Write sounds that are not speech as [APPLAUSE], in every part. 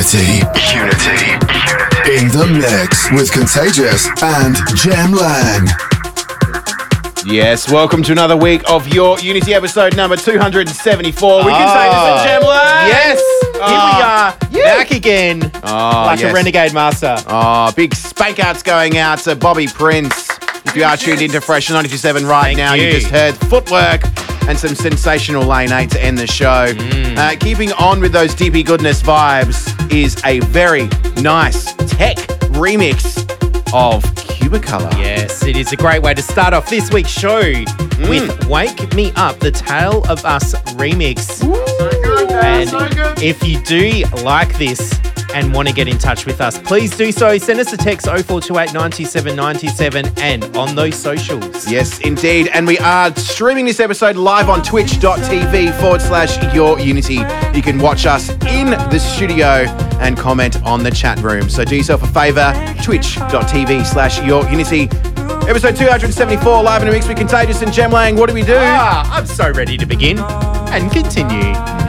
Unity. Unity. In the mix with Contagious and Jem Lang. Yes, welcome to another week of your Unity episode number 274. We can say Oh. this in Jem ah. Lang. Yes, here Ah. we are, back again, Oh, like yes. a renegade master. Oh, big spank outs going out to Bobby Prince. If you are tuned into Fresh 927 right Thank now, you. you. just heard footwork and some sensational lane eight to end the show. Mm. Uh, keeping on with those dippy goodness vibes is a very nice tech remix of Cubicolor. Yes, it is a great way to start off this week's show Mm. with "Wake Me Up," the Tale of Us remix. And if you do like this and want to get in touch with us, please do so. Send us a text 0428 97 97 and on those socials. Yes, indeed. And we are streaming this episode live on twitch.tv forward slash your unity. You can watch us in the studio and comment on the chat room. So do yourself a favor, twitch.tv slash your unity. Episode 274, live in a mix with Contagious and Jem Lang. What do we do? Ah, I'm so ready to begin and continue.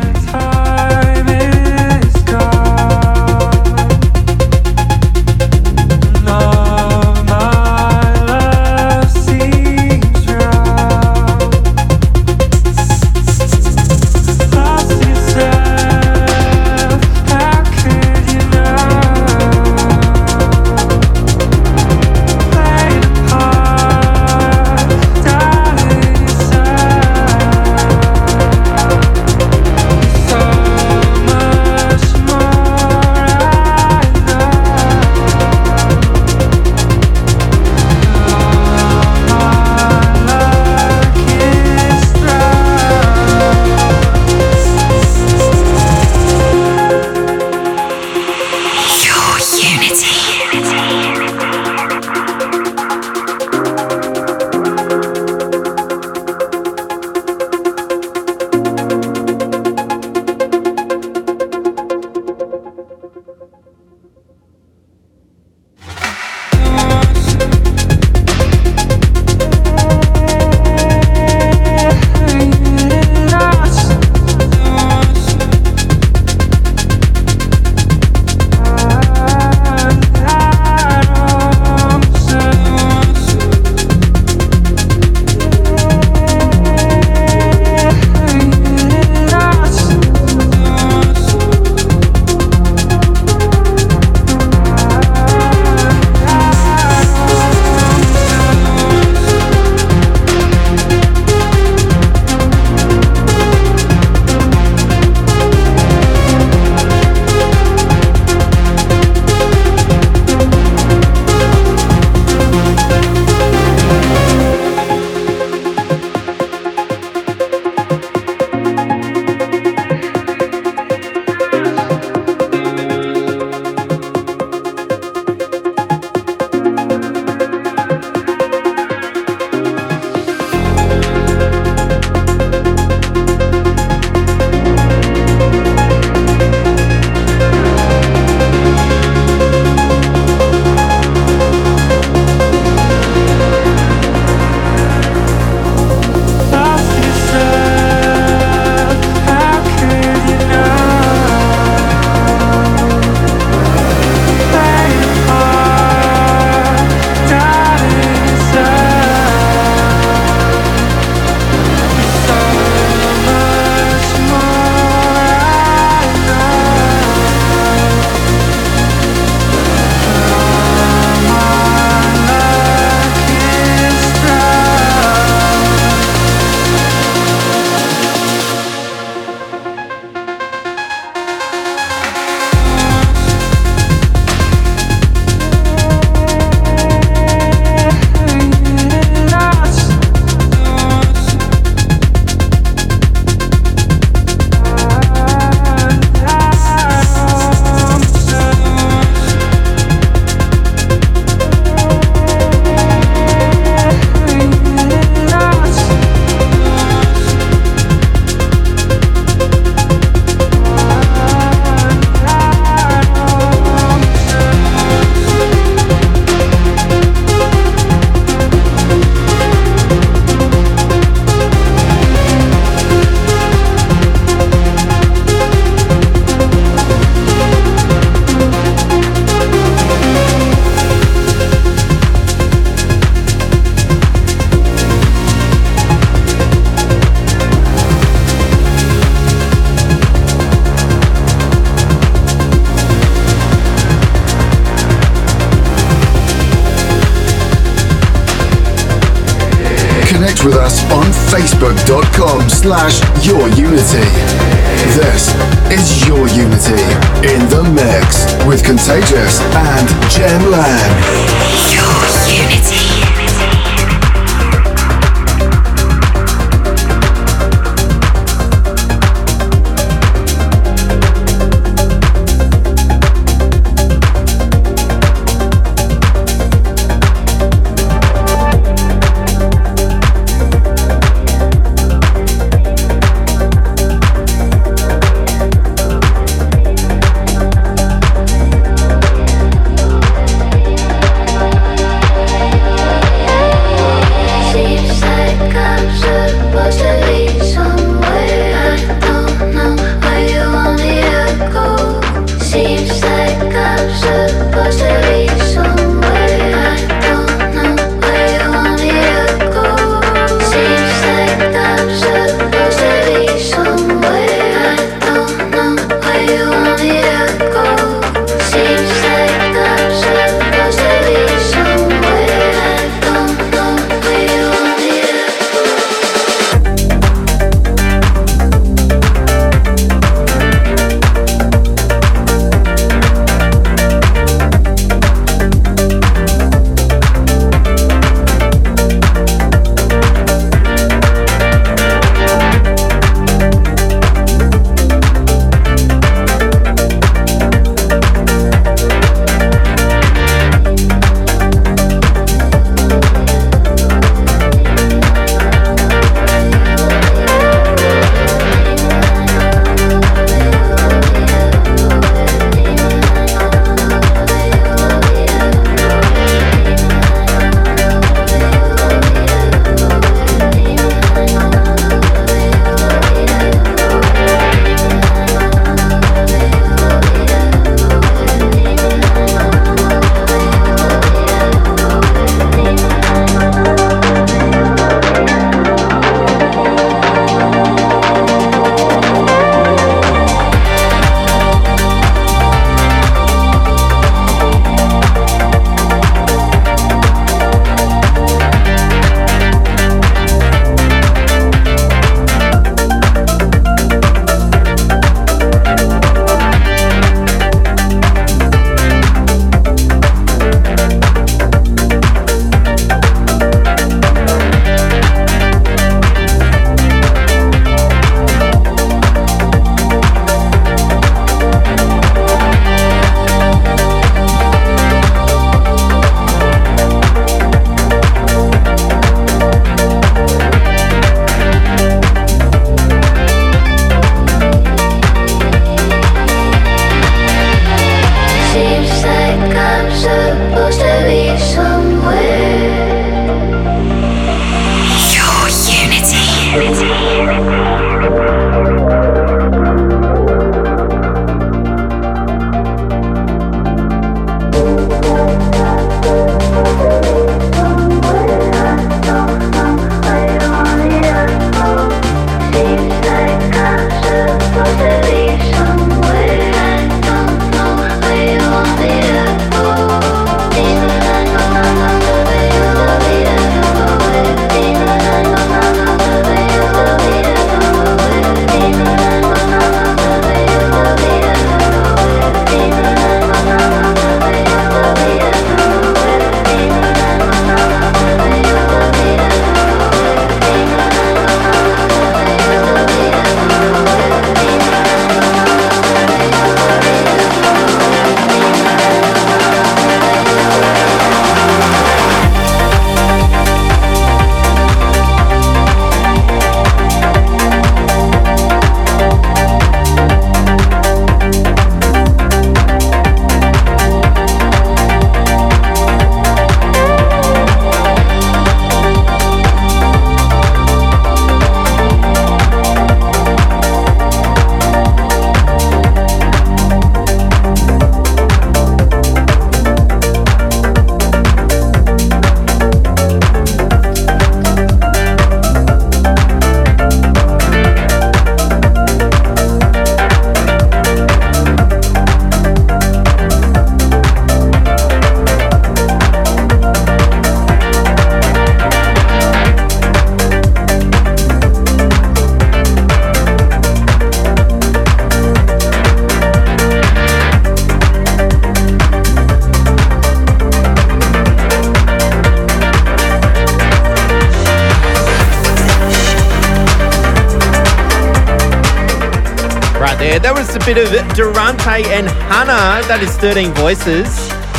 There. That was a bit of Durante and HANA. That is 13 Voices.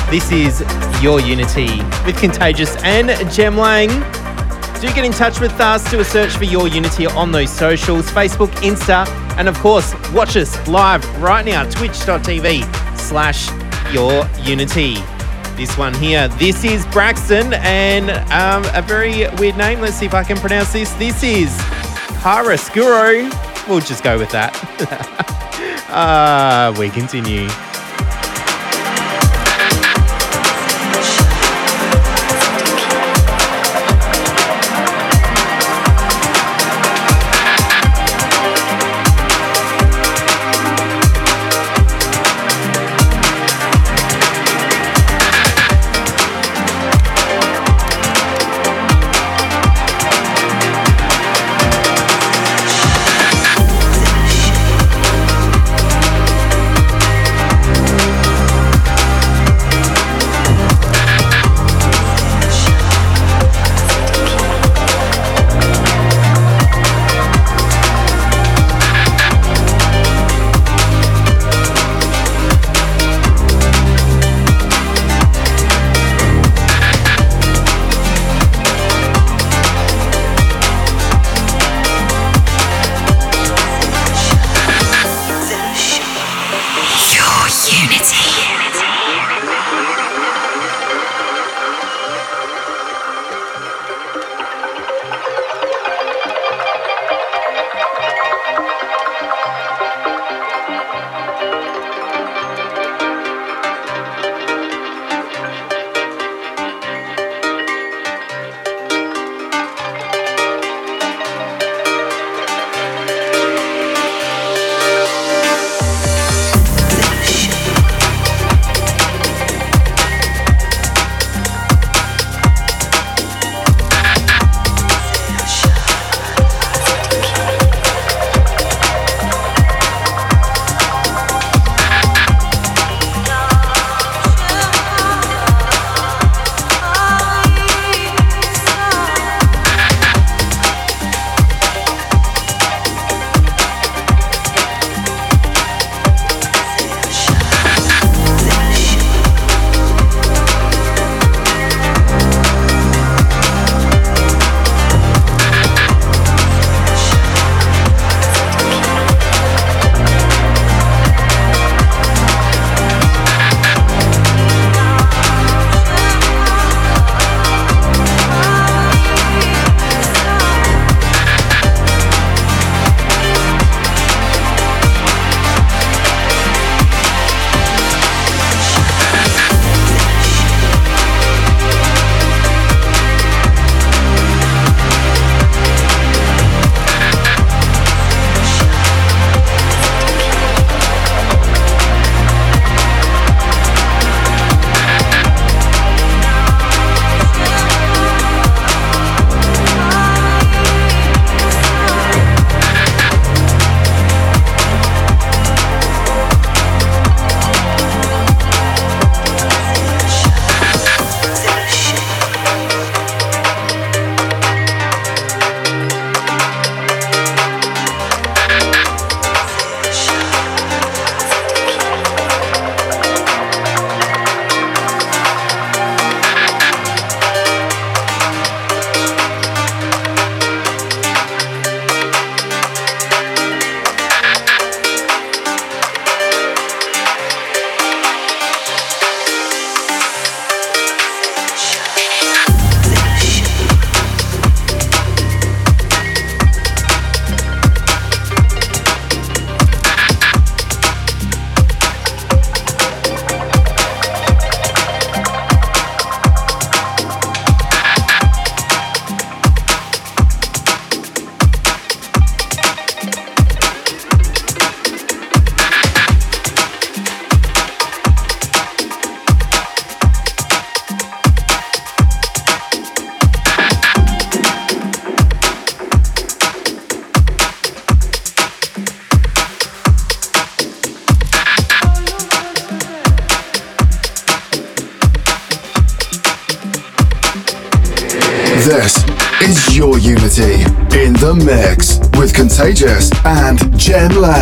This is Your Unity with Contagious and Jem Lang. Do get in touch with us. Do a search for Your Unity on those socials Facebook, Insta, and of course, watch us live right now, twitch.tv slash Your Unity. This one here, this is Braxton, and um, a very weird name. Let's see if I can pronounce this. This is Karascuro. We'll just go with that. [LAUGHS] uh, we continue. And Jem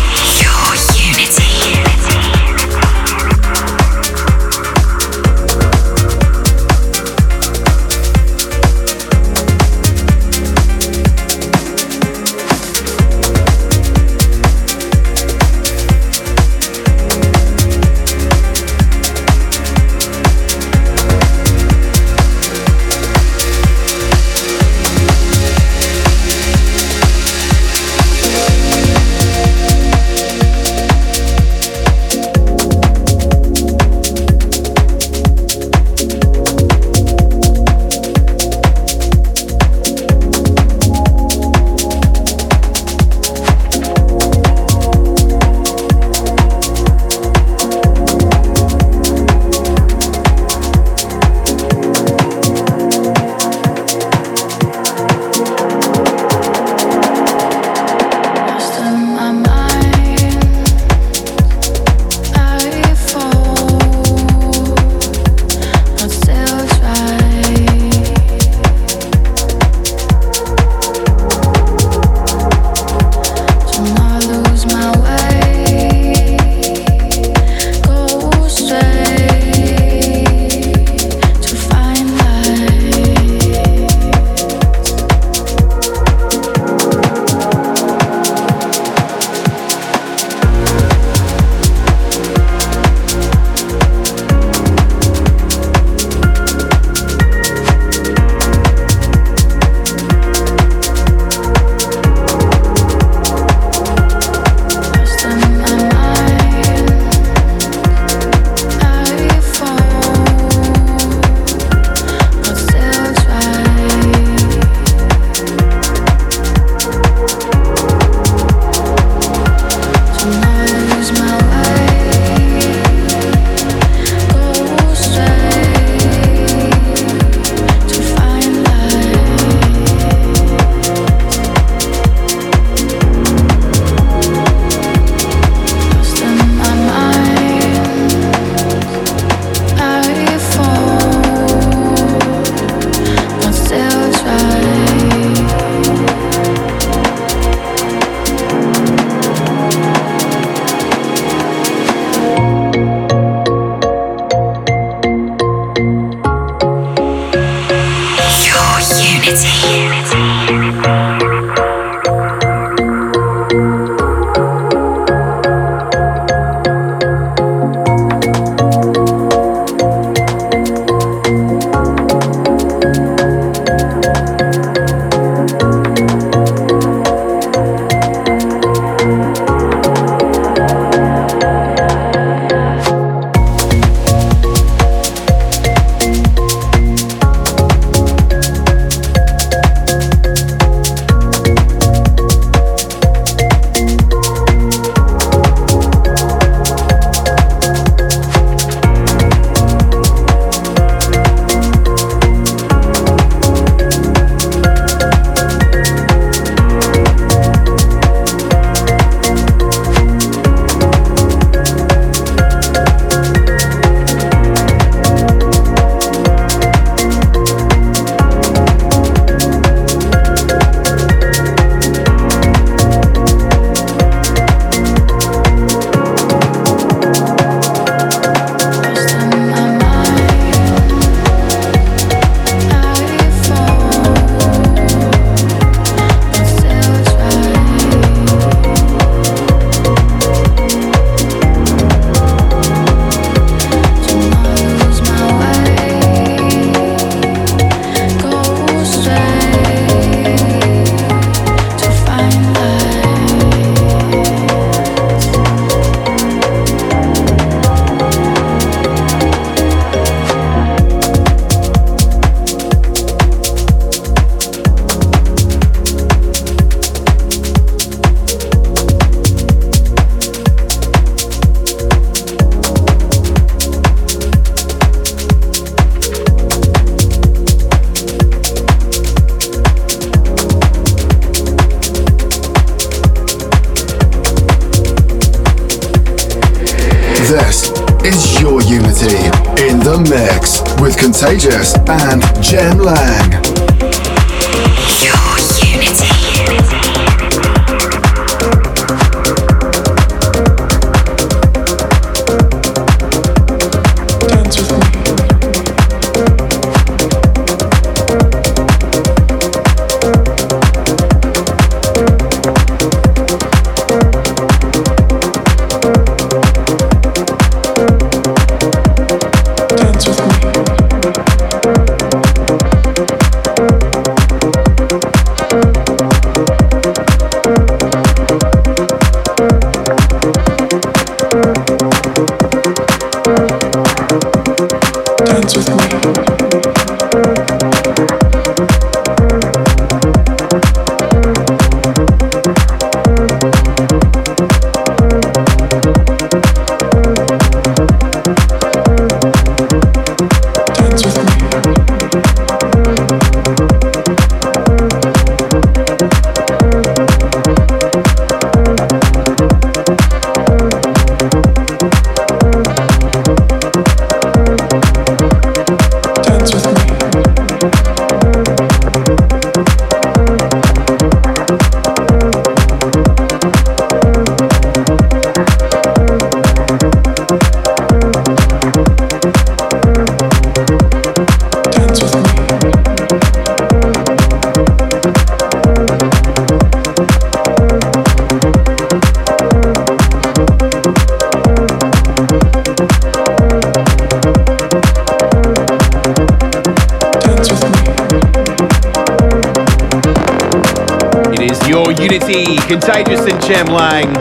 Contagious and Jem Lang.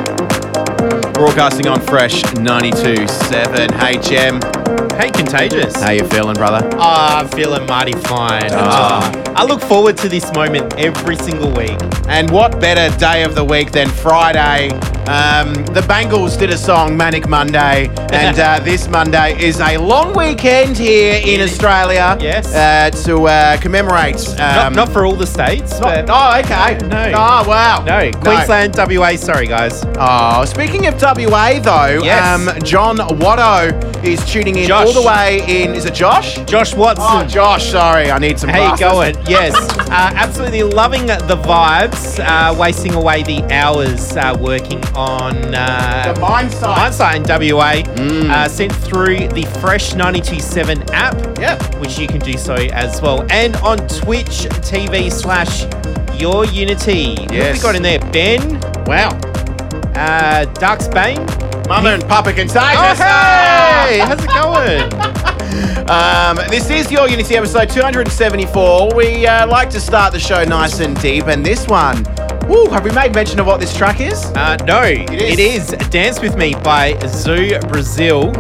Broadcasting on Fresh 92.7. Hey, Jem. Hey, Contagious. How you feeling, brother? Ah, I'm feeling mighty fine. Uh, I look forward to this moment every single week. And what better day of the week than Friday um, the Bangles did a song, Manic Monday, [LAUGHS] and uh, this Monday is a long weekend here in Australia. Yes. Uh, to uh, commemorate. Um, not, not, for all the states. Not, oh, okay. No. Oh, wow. No. Queensland, no. WA. Sorry, guys. Oh, speaking of WA, though, yes. um, John Watto is tuning in Josh. all the way in. Is it Josh? Josh Watson. Oh, Josh. Sorry, I need some. How you going? Yes. [LAUGHS] Uh, absolutely loving the vibes. Uh, wasting away the hours uh, working on uh, the Mind Site. Site in WA. Mm. Uh, sent through the Fresh 92.7 app, yep. which you can do so as well. And on Twitch TV slash Your Unity. Yes. we got in there? Ben. Wow. Uh, Dark's Bane. Mother and Papa Contagious. Oh, hey! How's it going? [LAUGHS] [LAUGHS] um, this is Your Unity episode 274. We uh, like to start the show nice and deep, and this one Woo, have we made mention of what this track is? Uh, no, it is. it is Dance With Me by Zoo Brazil.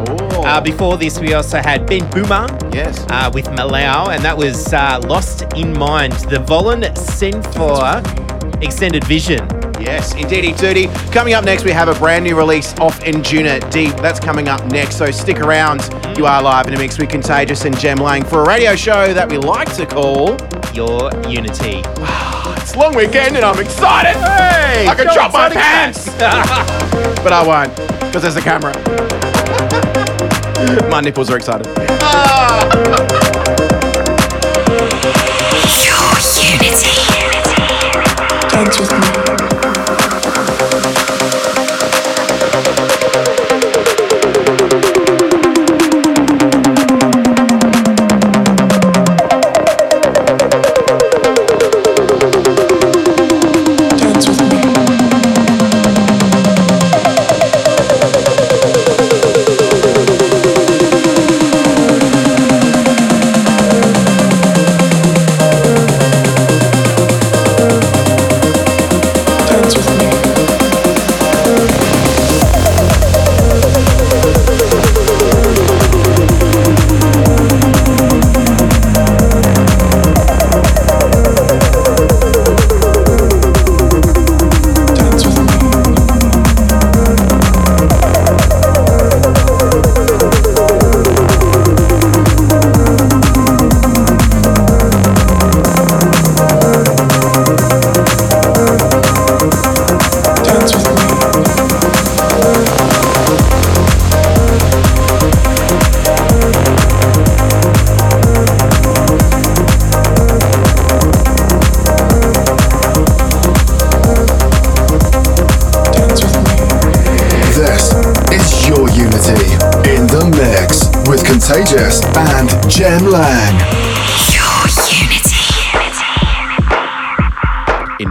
Uh, before this, we also had Ben Bohmer yes. Uh, with Malou, and that was uh, Lost in Mind, the Volen Sentir Extended Vision. Yes, indeedy duty. Coming up next, we have a brand new release off Injuna Deep. That's coming up next, so stick around. You are live in a mix with Contagious and Jem Lang for a radio show that we like to call Your Unity. Ah, it's long weekend and I'm excited. Hey, I can drop my pants. but I won't because there's a camera. [LAUGHS] my nipples are excited. Your unity. Dance with me.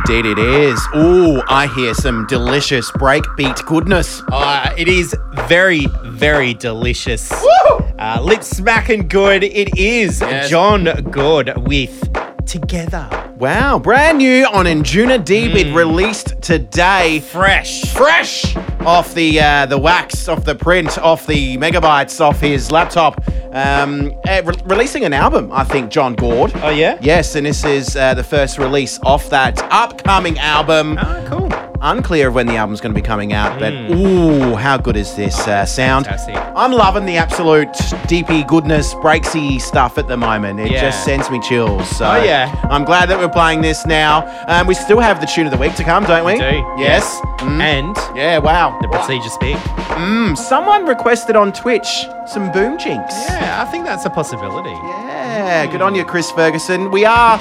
Indeed, it is. Ooh, I hear some delicious breakbeat goodness. Uh, it is very, very delicious. Uh, lip smacking good. It is Yes. John Gurd with Together. Wow, brand new on Anjunadeep. It released today. Fresh. fresh off the uh, the wax, off the print, off the megabytes, off his laptop. Um, uh, re- releasing an album, I think, John Gurd. Oh, yeah? Yes, and this is uh, the first release off that upcoming album. Ah, cool. Unclear of when the album's going to be coming out, but ooh, how good is this uh, sound? Fantastic. I'm loving the absolute deepy goodness, breaksy stuff at the moment. It Yeah. just sends me chills. So Oh, yeah. I'm glad that we're playing this now. Um, we still have the tune of the week to come, don't we? Do. Yes. Mm. And Yeah, wow. the procedure speak. Mm, someone requested on Twitch some boom jinx. Yeah, I think that's a possibility. Yeah, good on you, Chris Ferguson. We are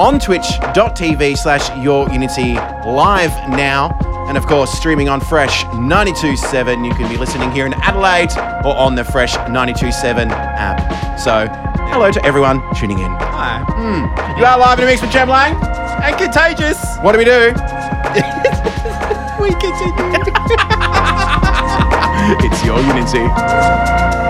on twitch.tv slash your unity live now. And of course, streaming on Fresh 927. You can be listening here in Adelaide or on the Fresh 927 app. So, hello to everyone tuning in. Hi. Hmm. You are live in a mix with Jem Lang. And contagious. What do we do? [LAUGHS] We continue. [LAUGHS] It's your unity.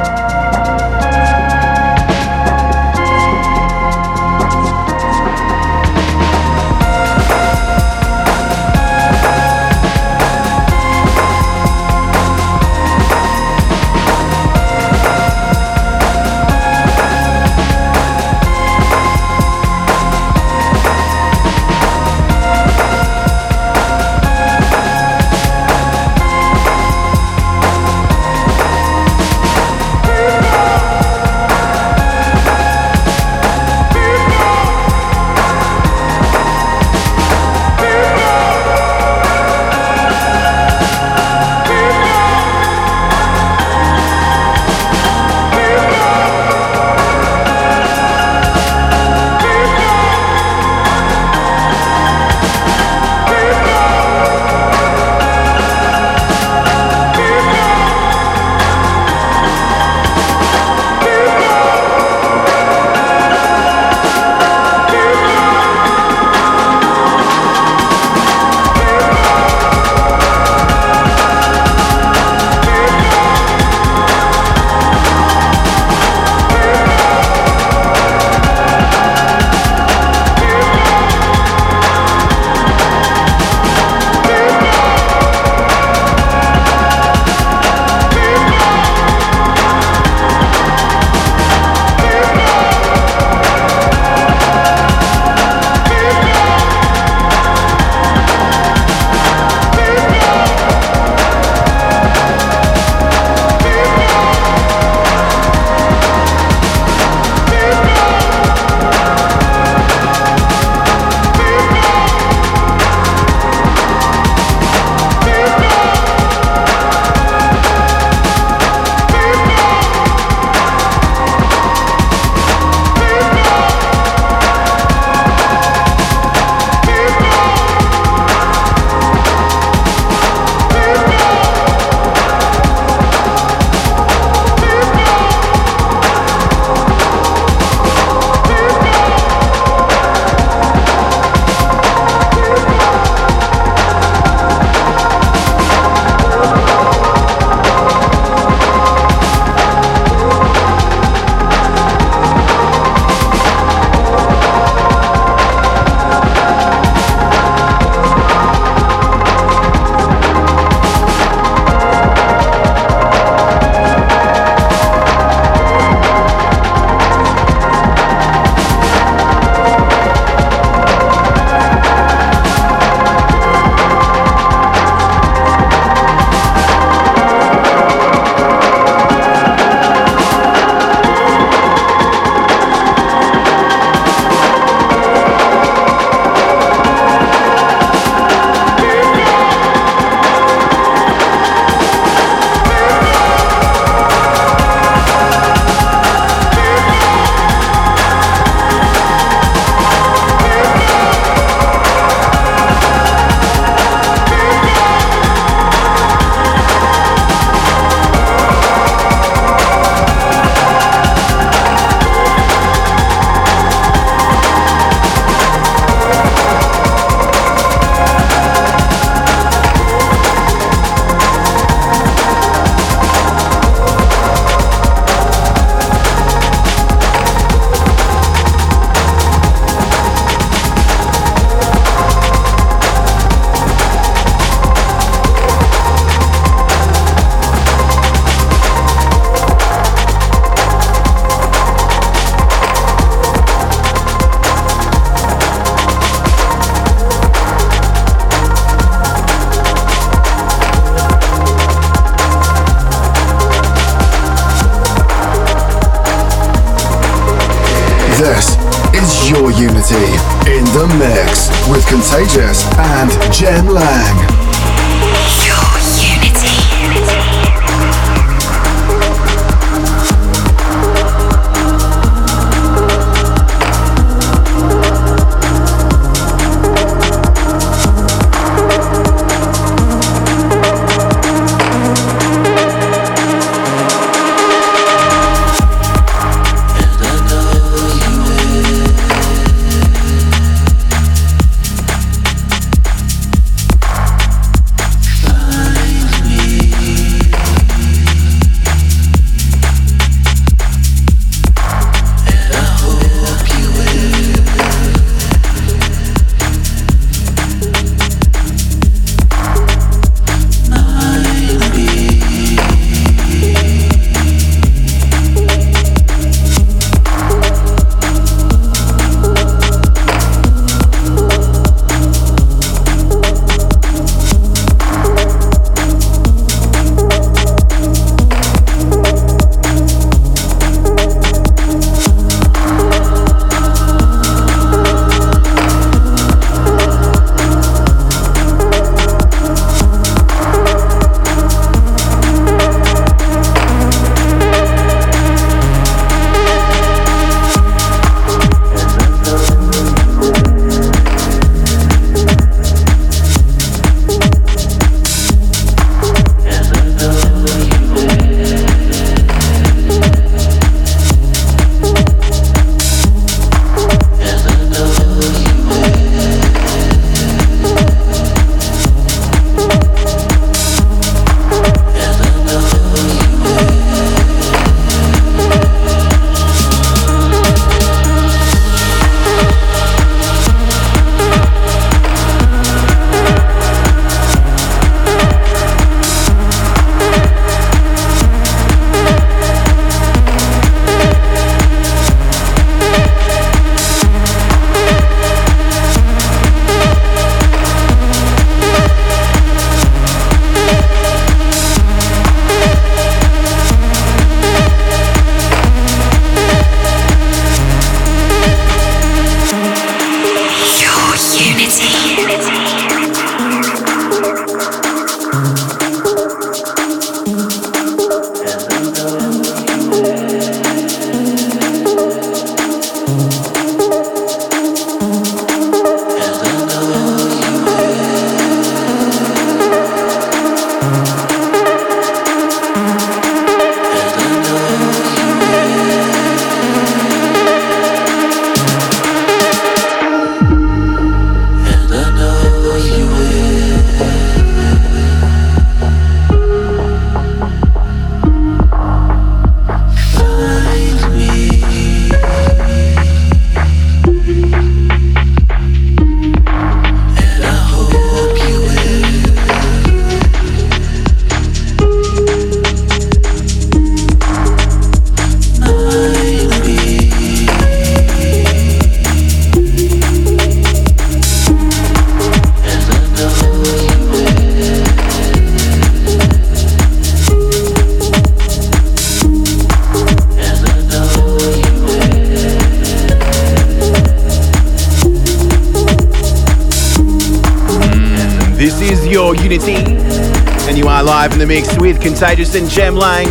Contagious and Jem Lang,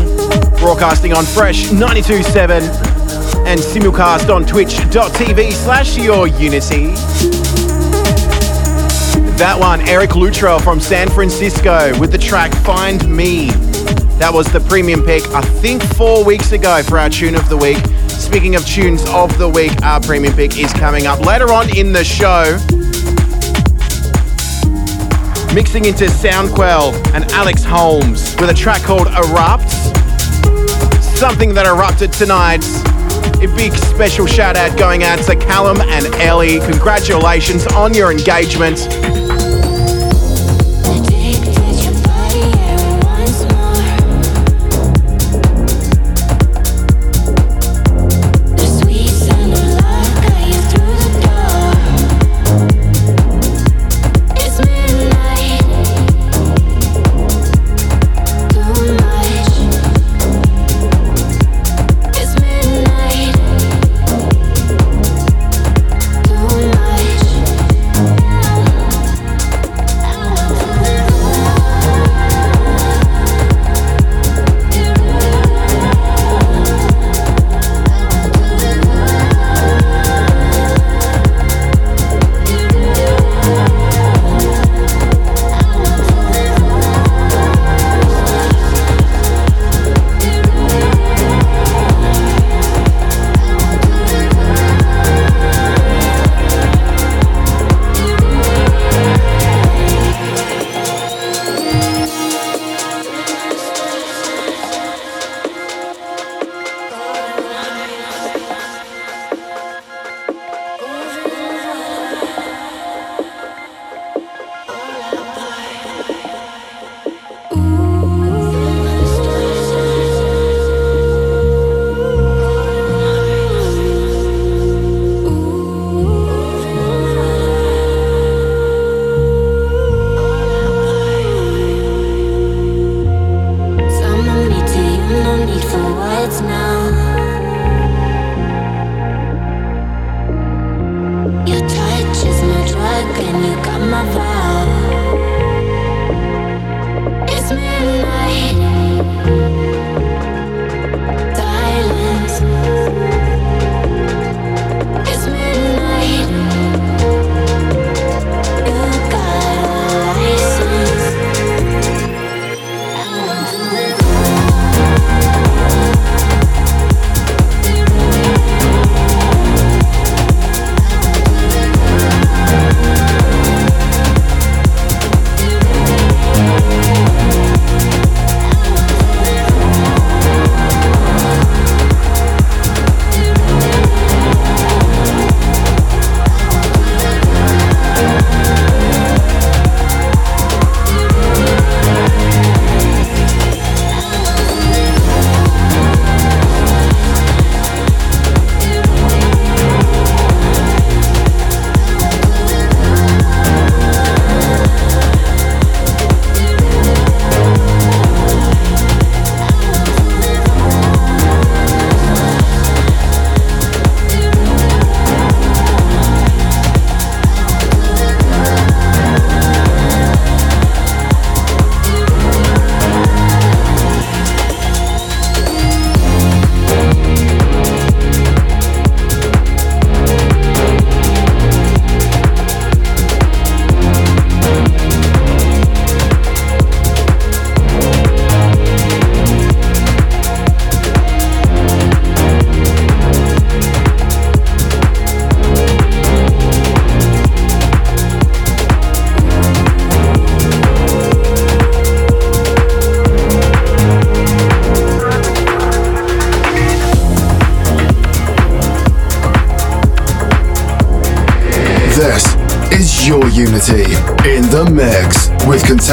broadcasting on Fresh 92.7 and simulcast on twitch.tv slash your unity. That one, Eric Luttrell from San Francisco with the track Find Me. That was the premium pick, I think four weeks ago for our tune of the week. Speaking of tunes of the week, our premium pick is coming up later on in the show mixing into Sound Quelle and Alex Holmes with a track called Erupt. Something that erupted tonight. A big special shout out going out to Callum and Ellie. Congratulations on your engagement.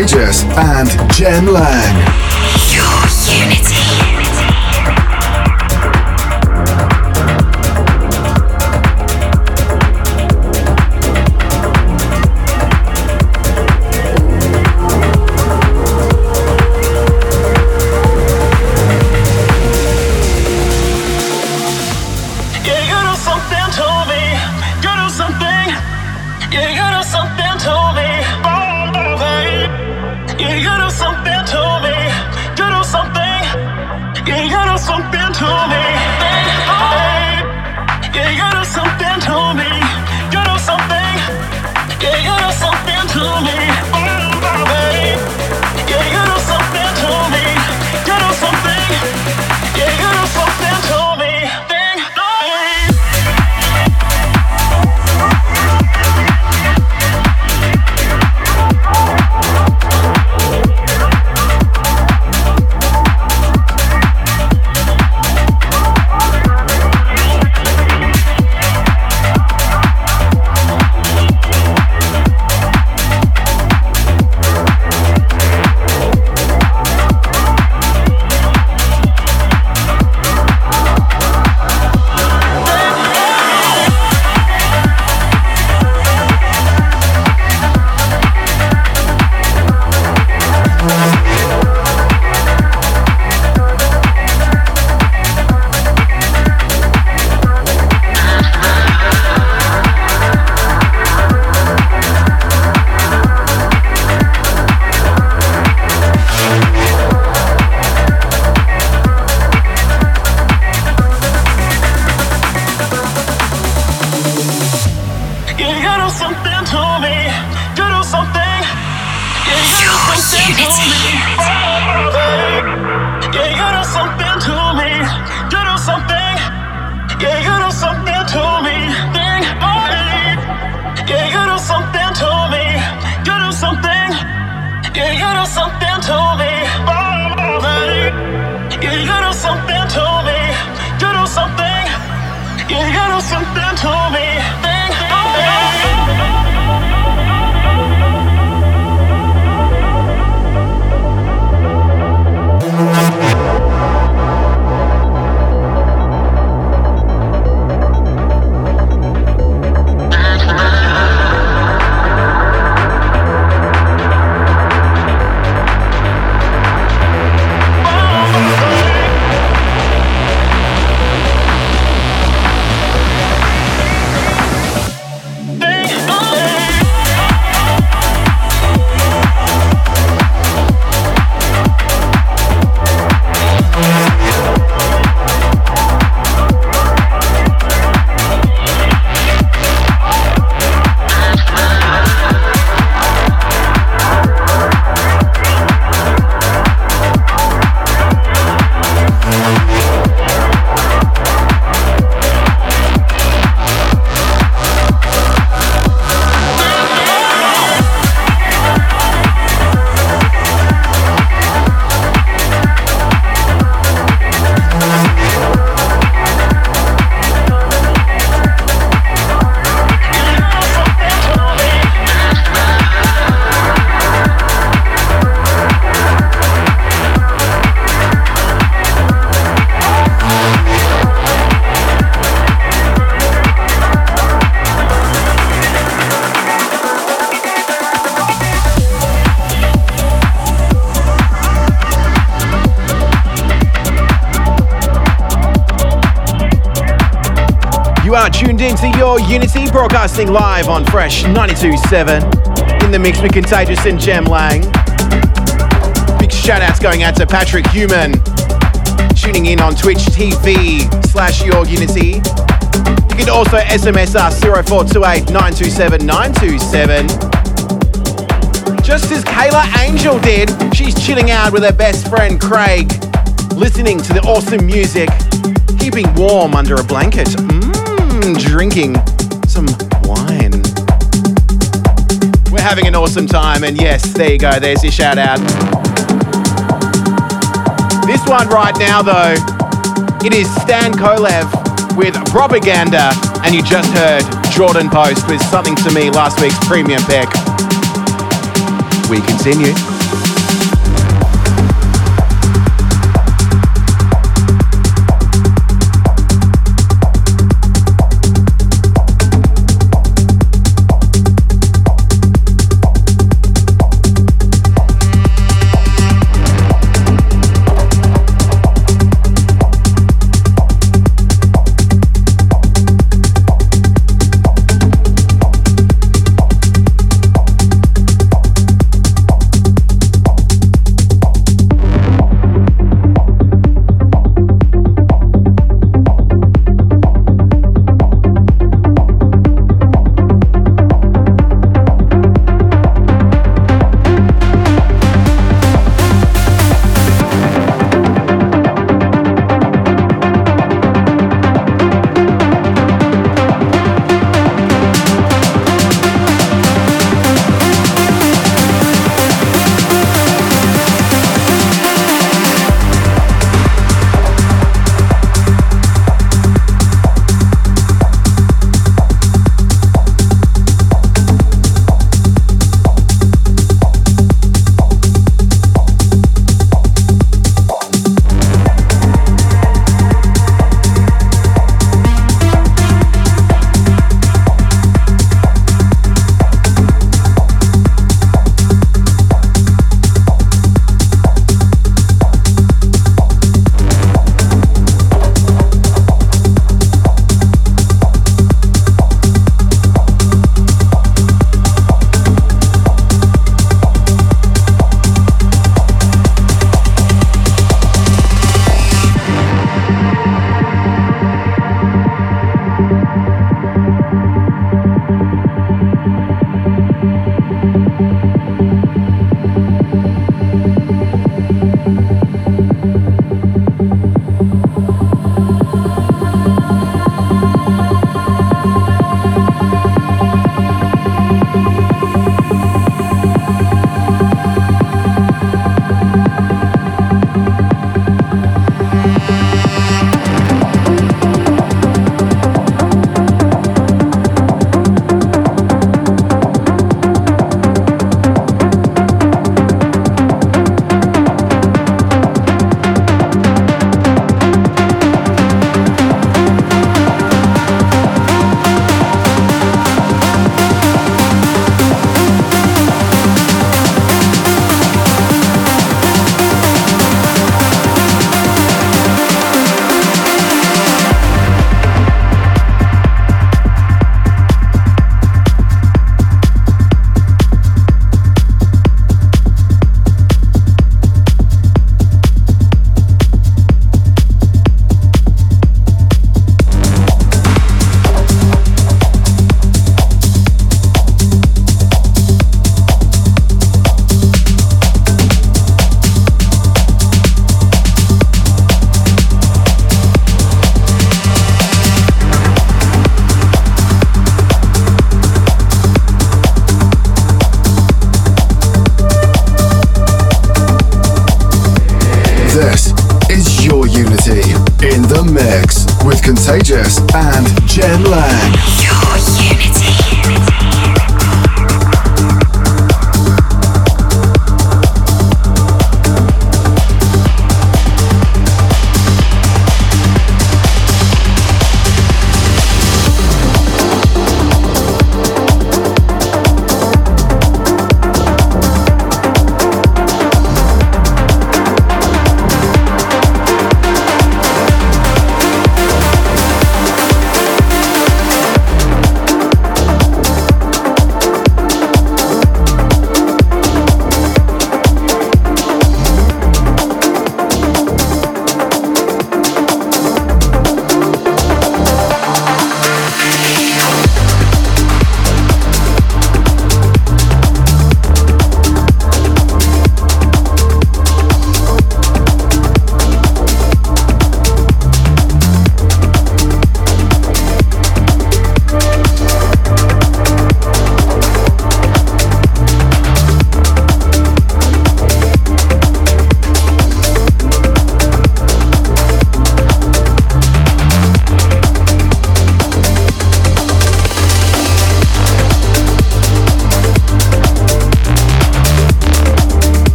And Lang. Your Unity, broadcasting live on Fresh 92.7 in the mix with Contagious and Jem Lang. Big shout outs going out to Patrik Humann, tuning in on Twitch TV slash your Unity. You can also SMS us 0428 927 927. Just as Kayla Angel did, she's chilling out with her best friend Craig, listening to the awesome music, keeping warm under a blanket. Mm drinking some wine. We're having an awesome time, and yes, there you go, there's your shout out. This one right now, though, it is Stan Kolev with Propaganda, and you just heard Jordin Post with something to me last week's premium pick. We continue. And Jem Lang.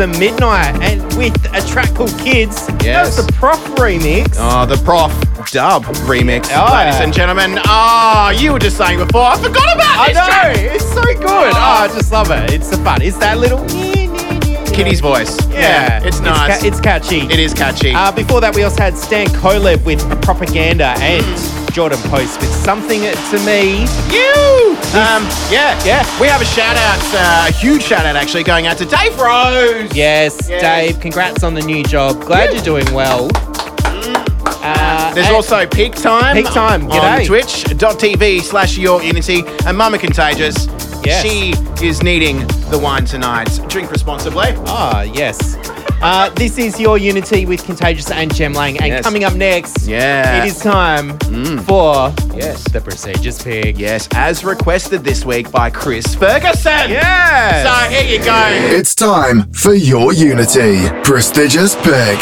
The Midnight, and with a track called Kids. Yes. That's the PROFF remix. Oh, the PROFF Dub remix, Oh, ladies yeah. and gentlemen. Oh, you were just saying before. I forgot about I know, track. it's so good. Ah. Oh, I just love it. It's the fun. It's that little Kitty's voice. Yeah, it's nice. ca- it's catchy. it is catchy. Uh, before that, we also had Stan Kolev with Propaganda and mm. Jordin Post with Something to Me. you. Um, yeah, yeah. We have a shout out, uh, a huge shout out actually, going out to Dave Rose. Yes, Yes. Dave, congrats on the new job. Glad you're doing well. Uh, There's also Peak Time. Peak Time, on g'day. twitch.tv slash your unity. And Mama Contagious. Yes. She is needing the wine tonight. Drink responsibly. Ah, yes. Uh, this is your Unity with Contagious and Jem Lang. And Yes. coming up next, Yeah. it is time for Yes. the prestigious pick. Yes, as requested this week by Chris Ferguson. Yes. So here you go. It's time for your Unity Prestigious Pick.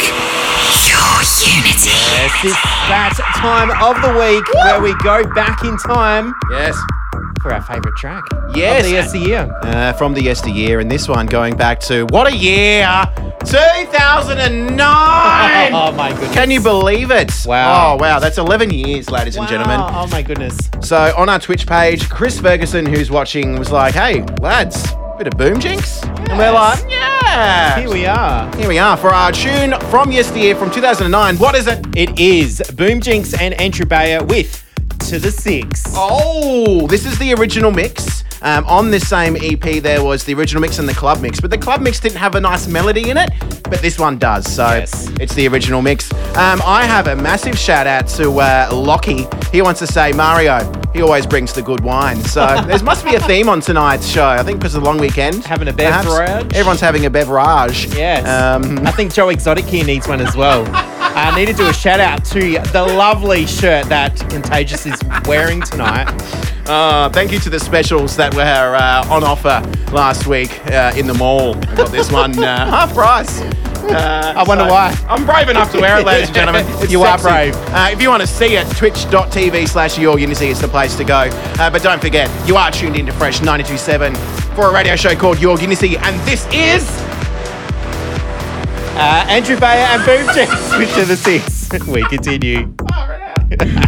Your Unity. Yes, it's that time of the week where we go back in time Yes. for our favourite track. Yes. Of the yesteryear. Uh, from the yesteryear, and this one going back to what a year 2009. Oh my goodness. Can you believe it? Wow. Oh, wow. That's 11 years, ladies and gentlemen. Oh my goodness. So on our Twitch page, Chris Ferguson, who's watching, was like, hey, lads, bit of boom jinx. And we're like, yeah. Here we are. Here we are for our tune from yesteryear from 2009. What is it? It is Boom Jinx and Andrew Bayer with To the Six. Oh, this is the original mix. Um, on this same EP, there was the original mix and the club mix, but the club mix didn't have a nice melody in it, but this one does. So Yes. it's the original mix. Um, I have a massive shout out to uh, Lockie. He wants to say, Mario, he always brings the good wine. So [LAUGHS] there must be a theme on tonight's show. I think because of the long weekend. Having a perhaps. beverage? Everyone's having a beverage. Yes. Um, I think Joe Exotic here needs one as well. [LAUGHS] I need to do a shout out to the lovely shirt that Contagious is wearing tonight. Uh, thank you to the specials that were uh, on offer last week uh, in the mall. I got this one uh, [LAUGHS] half price. Uh, I wonder why. I'm brave enough to wear it, ladies and [LAUGHS] gentlemen. It's You are brave. Uh, if you want to see it, twitch.tv slash your unity is the place to go. Uh, but don't forget, you are tuned into Fresh 927 for a radio show called Your Unity, and this is. Uh, Andrew Bayer and Boom Jinx with To the Six. [LAUGHS] We continue. [LAUGHS]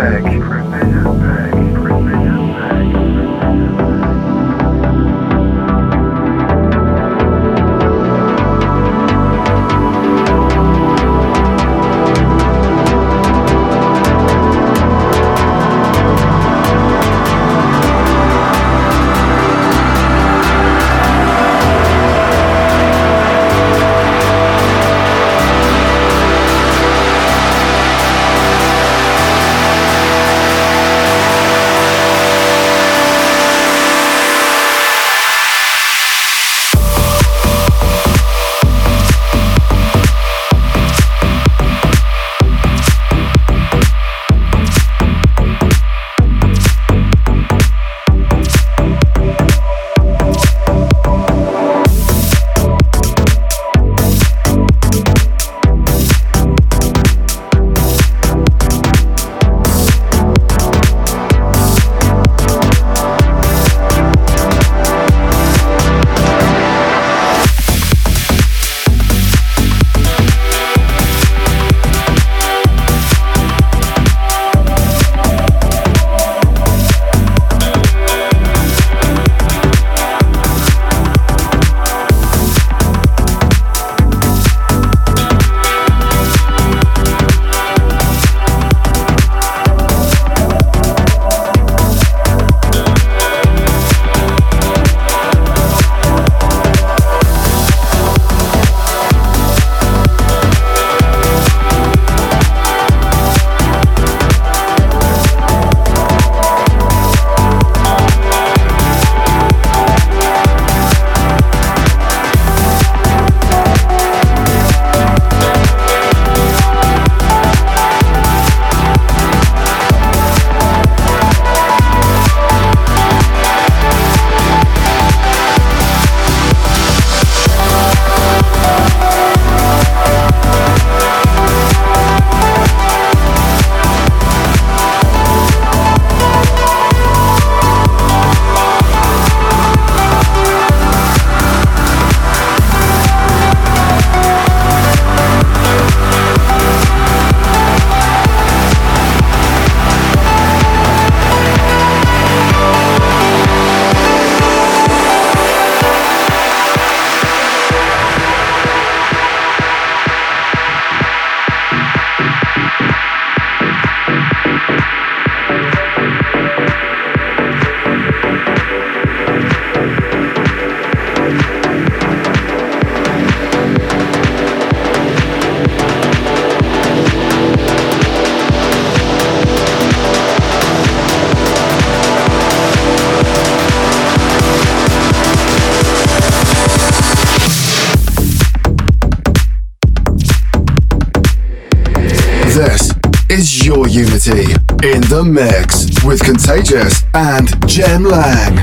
Mix with Contagious and Jem Lang.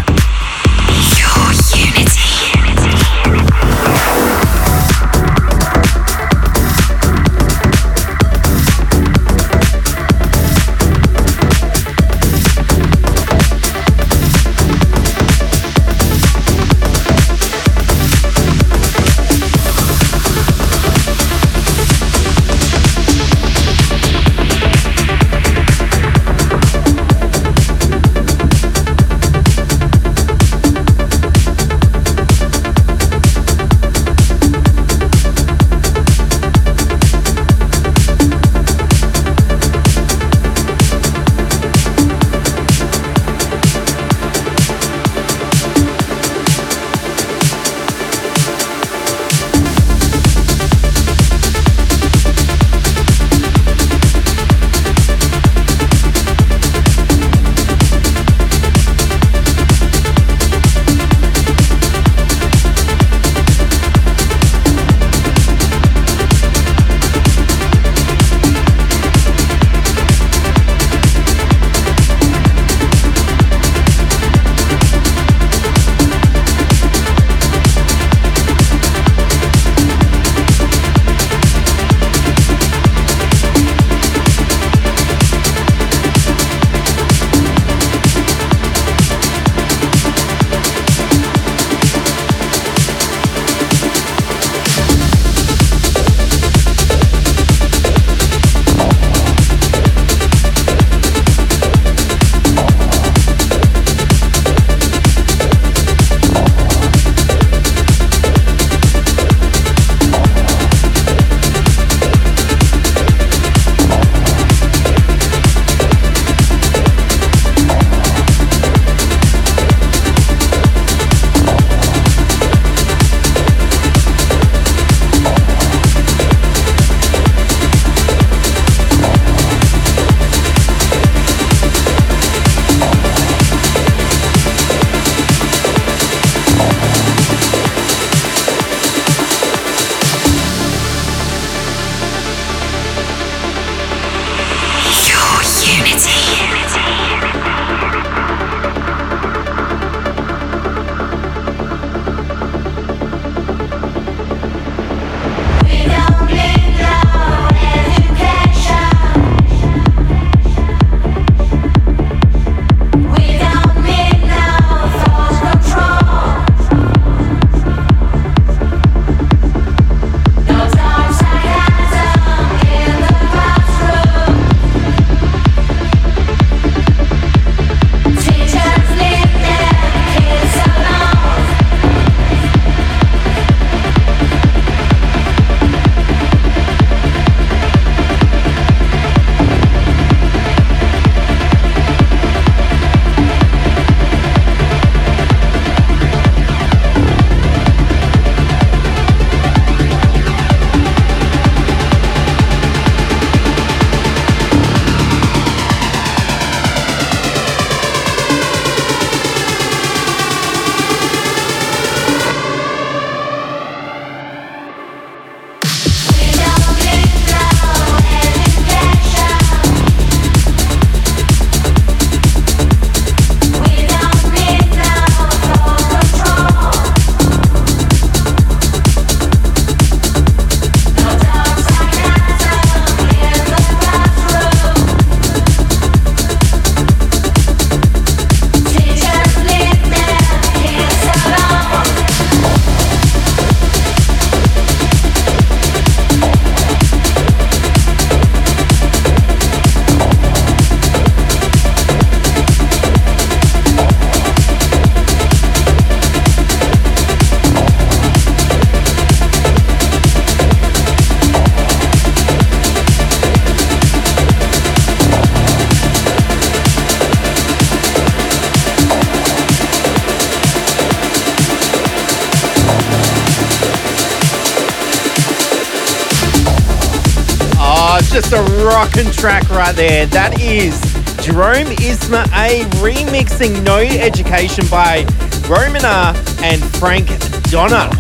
right there. That is Jerome Isma A remixing No Education by Romina and Frank Dona.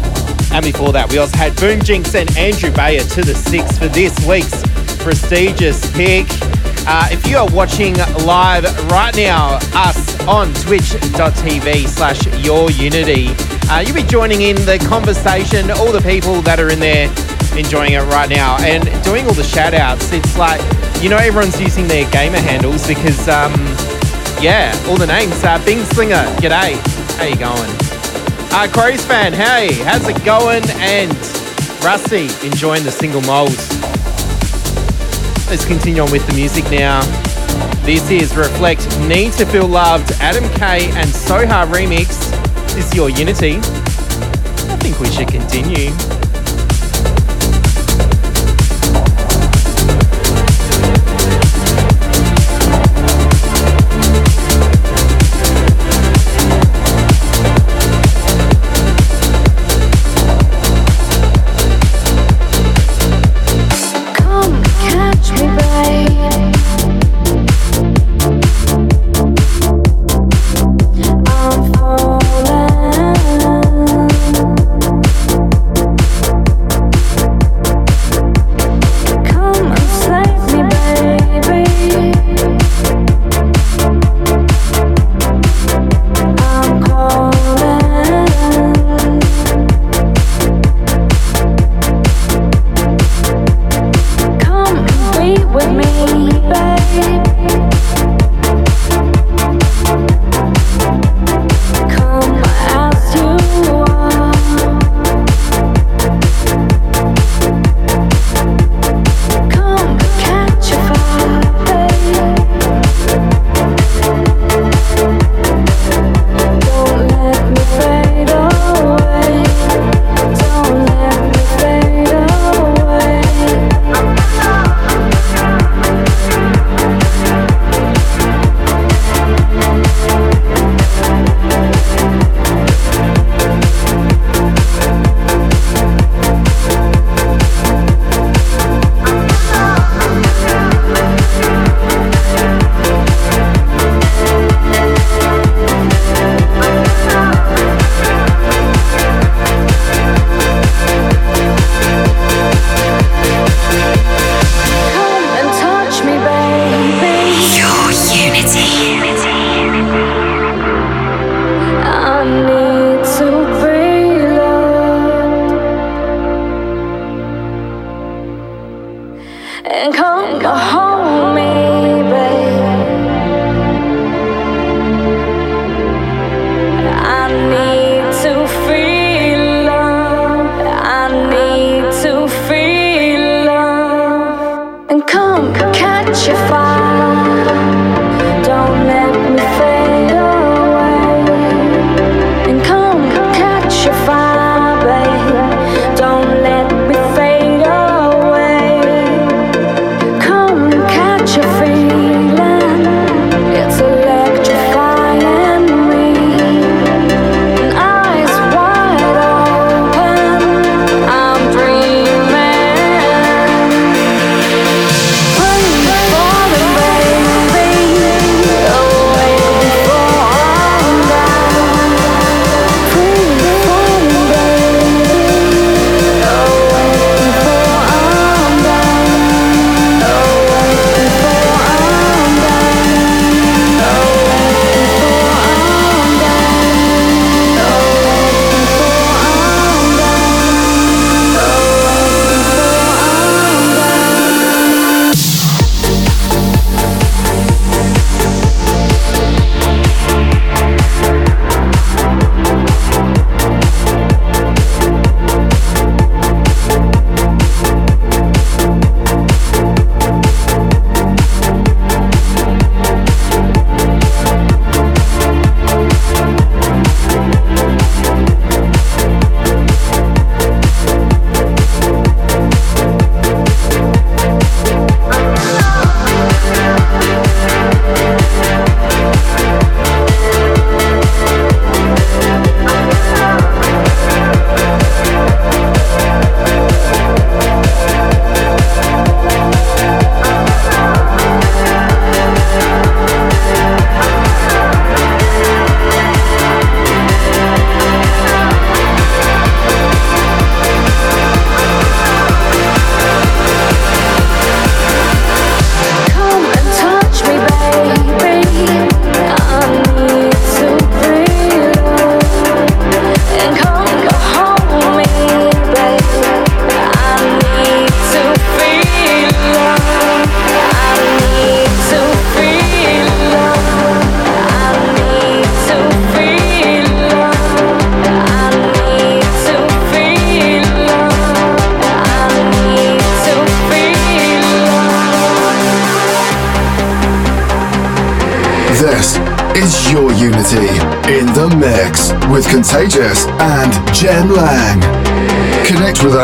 And before that, we also had Boom Jinx and Andrew Bayer to the six for this week's prestigious pick. Uh, if you are watching live right now, us on twitch.tv slash yourunity, uh, you'll be joining in the conversation, all the people that are in there enjoying it right now and doing all the shout outs. It's like you know everyone's using their gamer handles because, um, yeah, all the names. Uh, Bing Slinger, g'day. How you going? Uh, Crows fan, hey, how's it going? And Rusty, enjoying the single moles. Let's continue on with the music now. This is Reflekt Need to Feel Loved, Adam K and Soha remix. This is your Unity. I think we should continue.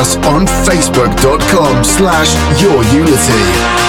Us on facebook.com slash Your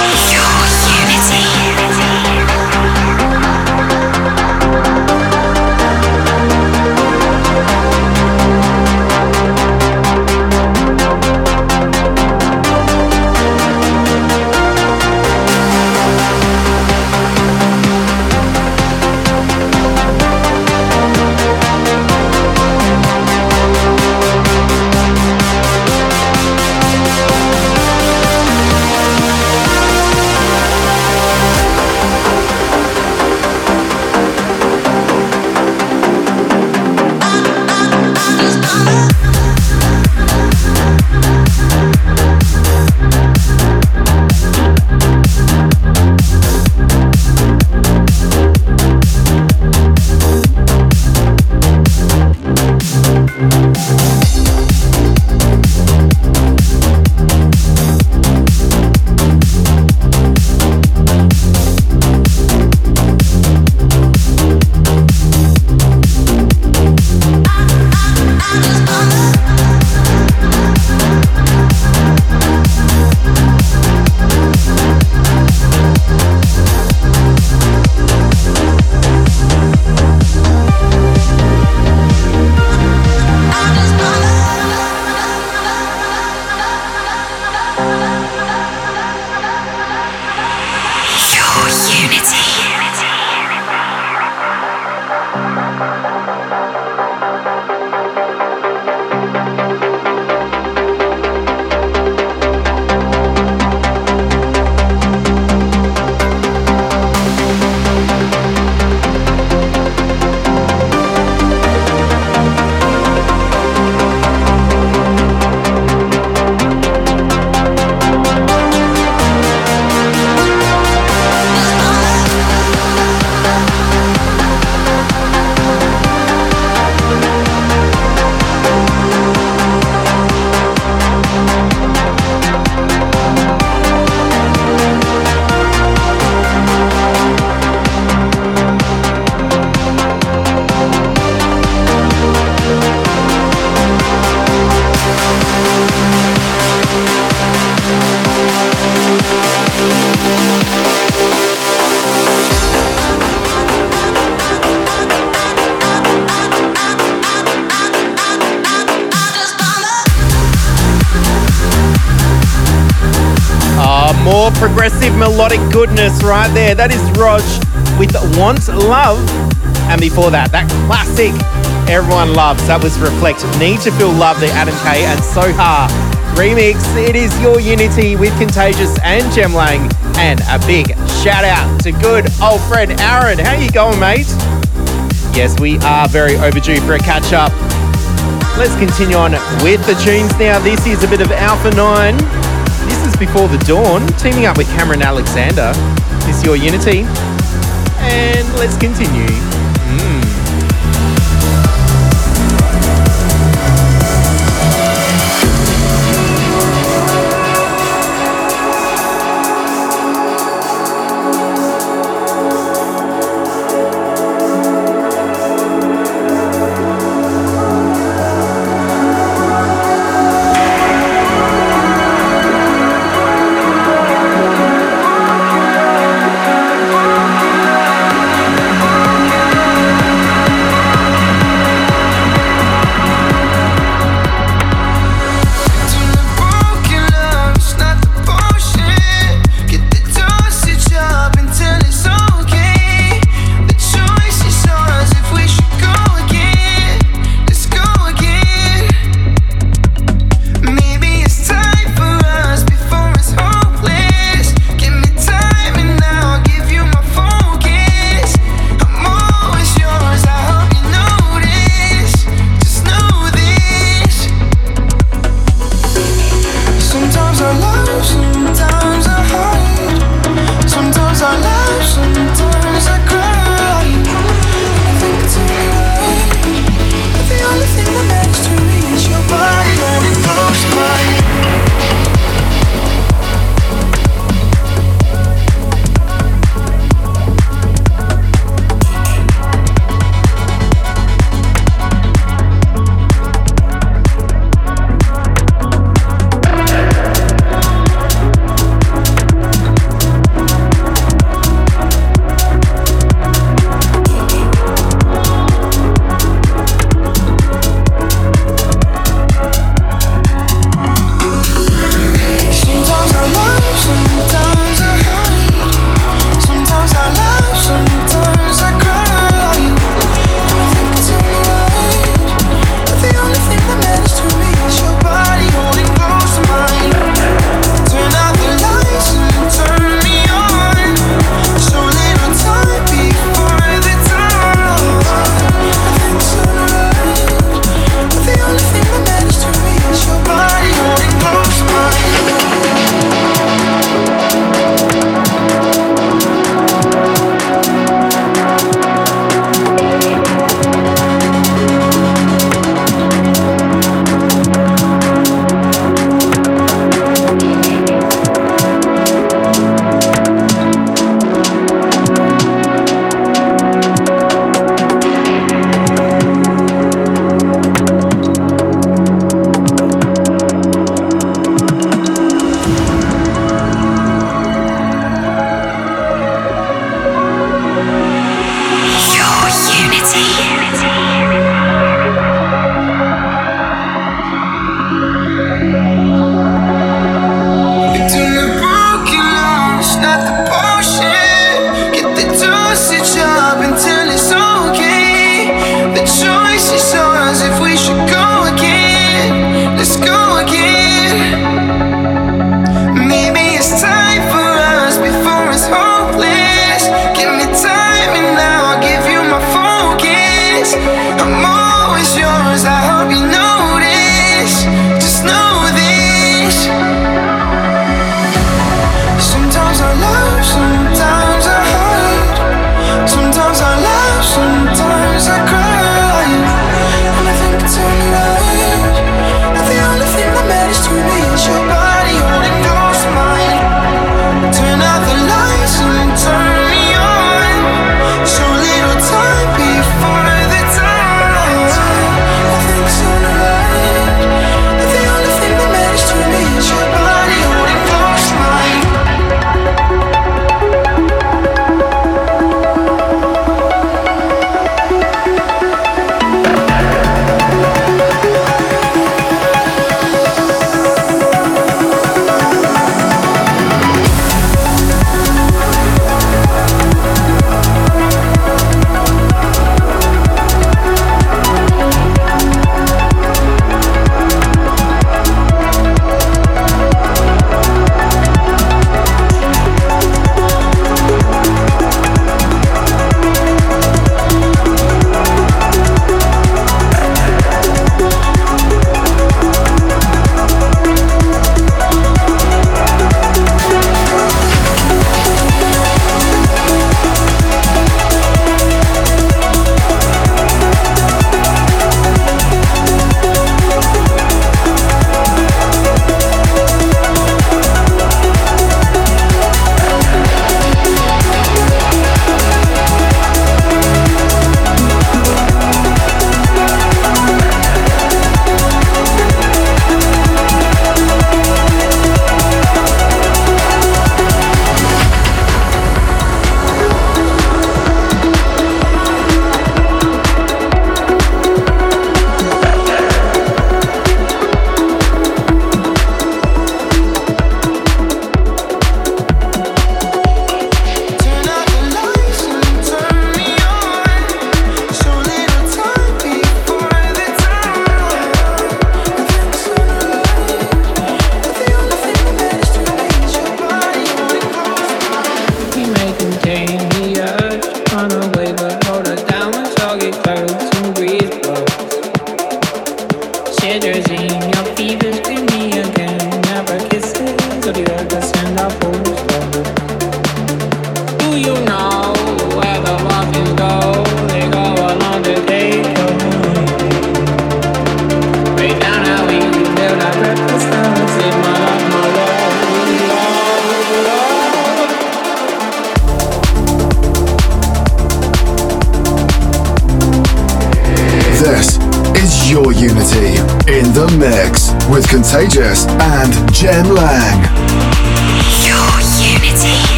more progressive melodic goodness right there. That is Rodg with Want Love. And before that, that classic everyone loves. That was Reflekt Need to Feel Love, the Adam K and Soha remix. It is Your Unity with Contagious and Jem Lang. And a big shout out to good old friend Aaron. How you going, mate? Yes, we are very overdue for a catch up. Let's continue on with the tunes now. This is a bit of Alpha 9. Before the Dawn, teaming up with Kameron Alexander. This Your Unity. And let's continue.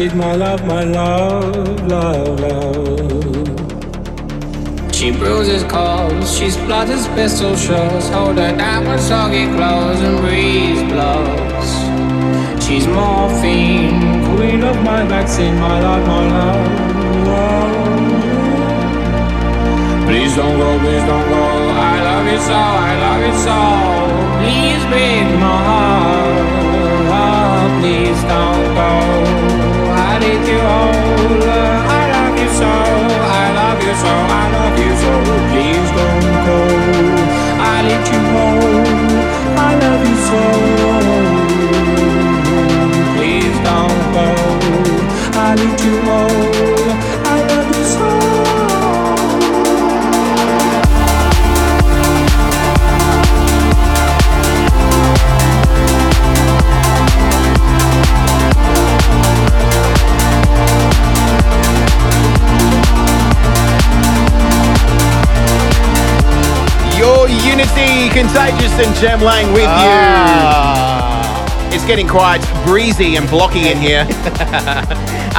And my love, my and Lang with Ah. you. It's getting quite breezy and blocky in here. [LAUGHS]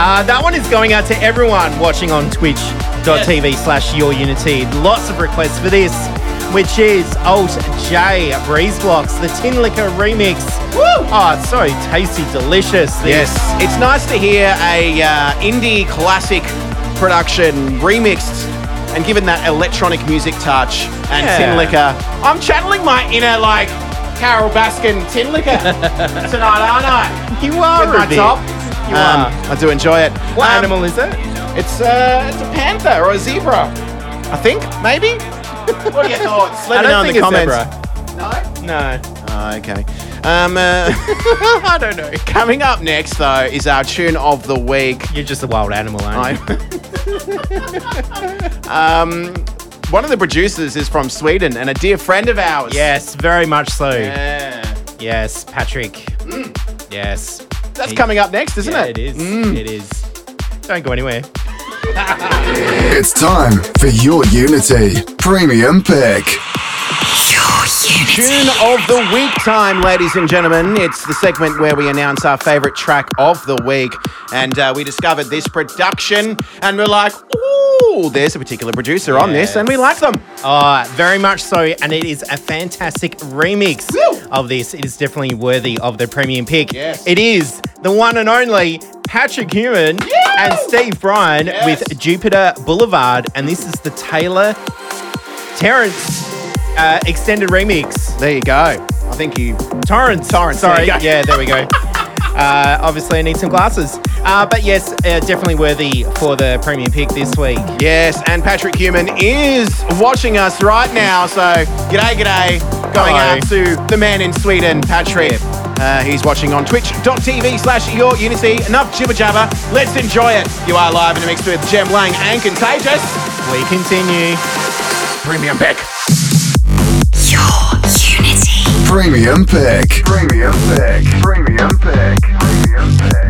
Uh, that one is going out to everyone watching on twitch.tv slash your unity. Lots of requests for this, which is Alt J Breeze Blocks, the Tinlicker remix. Woo! Oh, it's so tasty, delicious. This- Yes, it's nice to hear a uh, indie classic production remixed and given that electronic music touch and Yeah. Tinlicker. I'm channeling my inner like Carole Baskin Tinlicker [LAUGHS] tonight, aren't I? You are With my a bit. top. You Um, are. I do enjoy it. What Um, animal is it? It's uh, it's a panther or a zebra. I think maybe. [LAUGHS] what are your thoughts? Let I me know in think the comments. zebra. No. Oh, okay. Um, uh, [LAUGHS] I don't know. Coming up next, though, is our tune of the week. You're just a wild animal, aren't you? I- [LAUGHS] um, one of the producers is from Sweden and a dear friend of ours. Yes, very much so. Yeah. Yes, Patrik. Yes. That's He- coming up next, isn't yeah, it? it is. Mm. It is. Don't go anywhere. It's time for your Unity Premium Pick. Tune of the week time, ladies and gentlemen. It's the segment where we announce our favorite track of the week. And uh, we discovered this production and we're like, ooh, there's a particular producer on this and we like them. Oh, very much so. And it is a fantastic remix Woo! of this. It is definitely worthy of the premium pick. Yes. It is the one and only Patrik Humann and Steve Brian Yes. with Jupiter Boulevard. And this is the Taylor Torrence uh, extended remix. There you go. I think you. Torrence. Torrence, Sorry. there. Yeah, there we go. [LAUGHS] Uh, obviously, I need some glasses. Uh, but yes, uh, definitely worthy for the premium pick this week. Yes, and Patrik Humann is watching us right now. So, g'day, g'day. Going Hello. out to the man in Sweden, Patrik. Uh, he's watching on twitch.tv slash your unity. Enough jibber jabber. Let's enjoy it. You are live in a mix with Jem Lang and Contagious. We continue. Premium pick. Premium pick. Premium pick. Premium pick. Premium pick.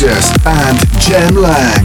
Outrageous and Jem Lang.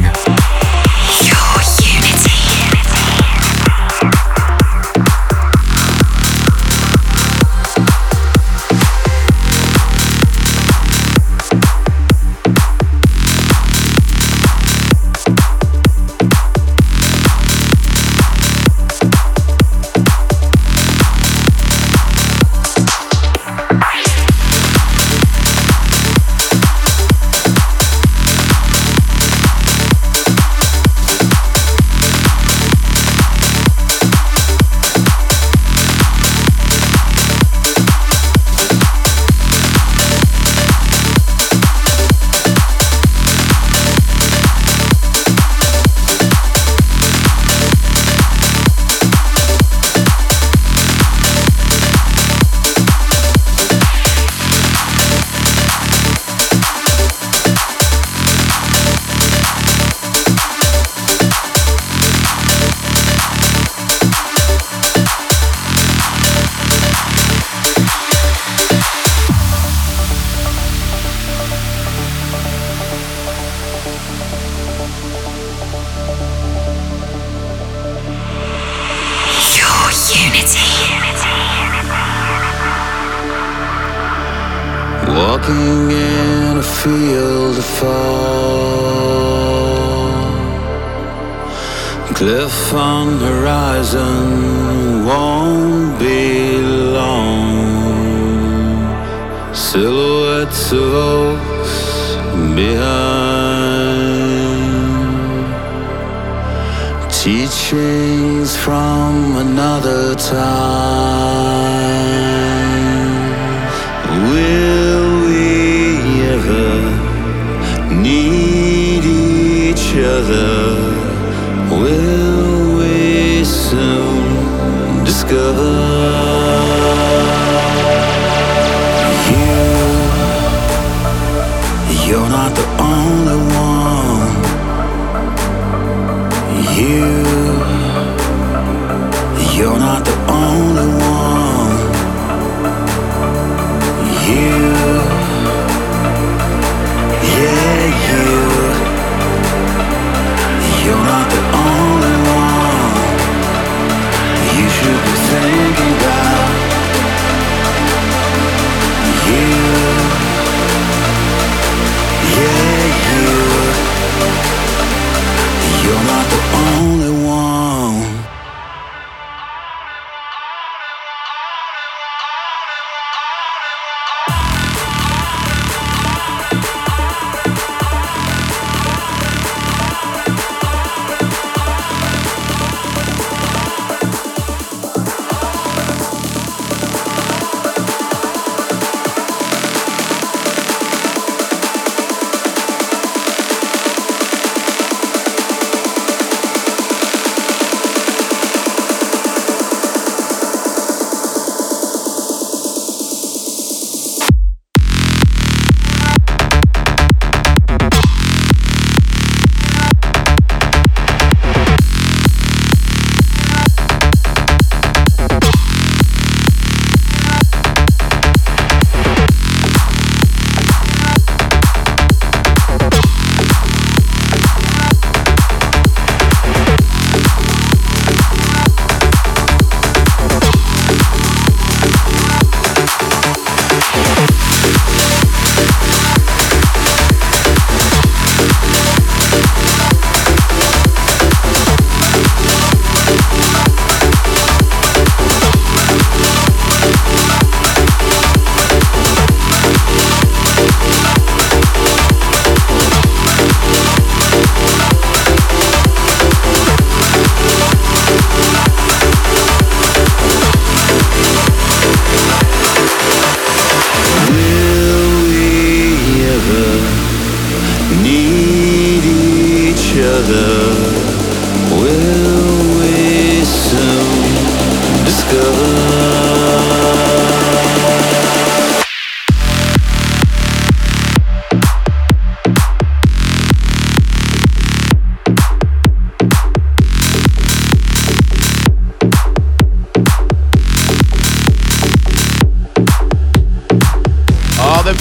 cliff on the horizon won't be long. Silhouettes of oaks behind. Teachings from another time.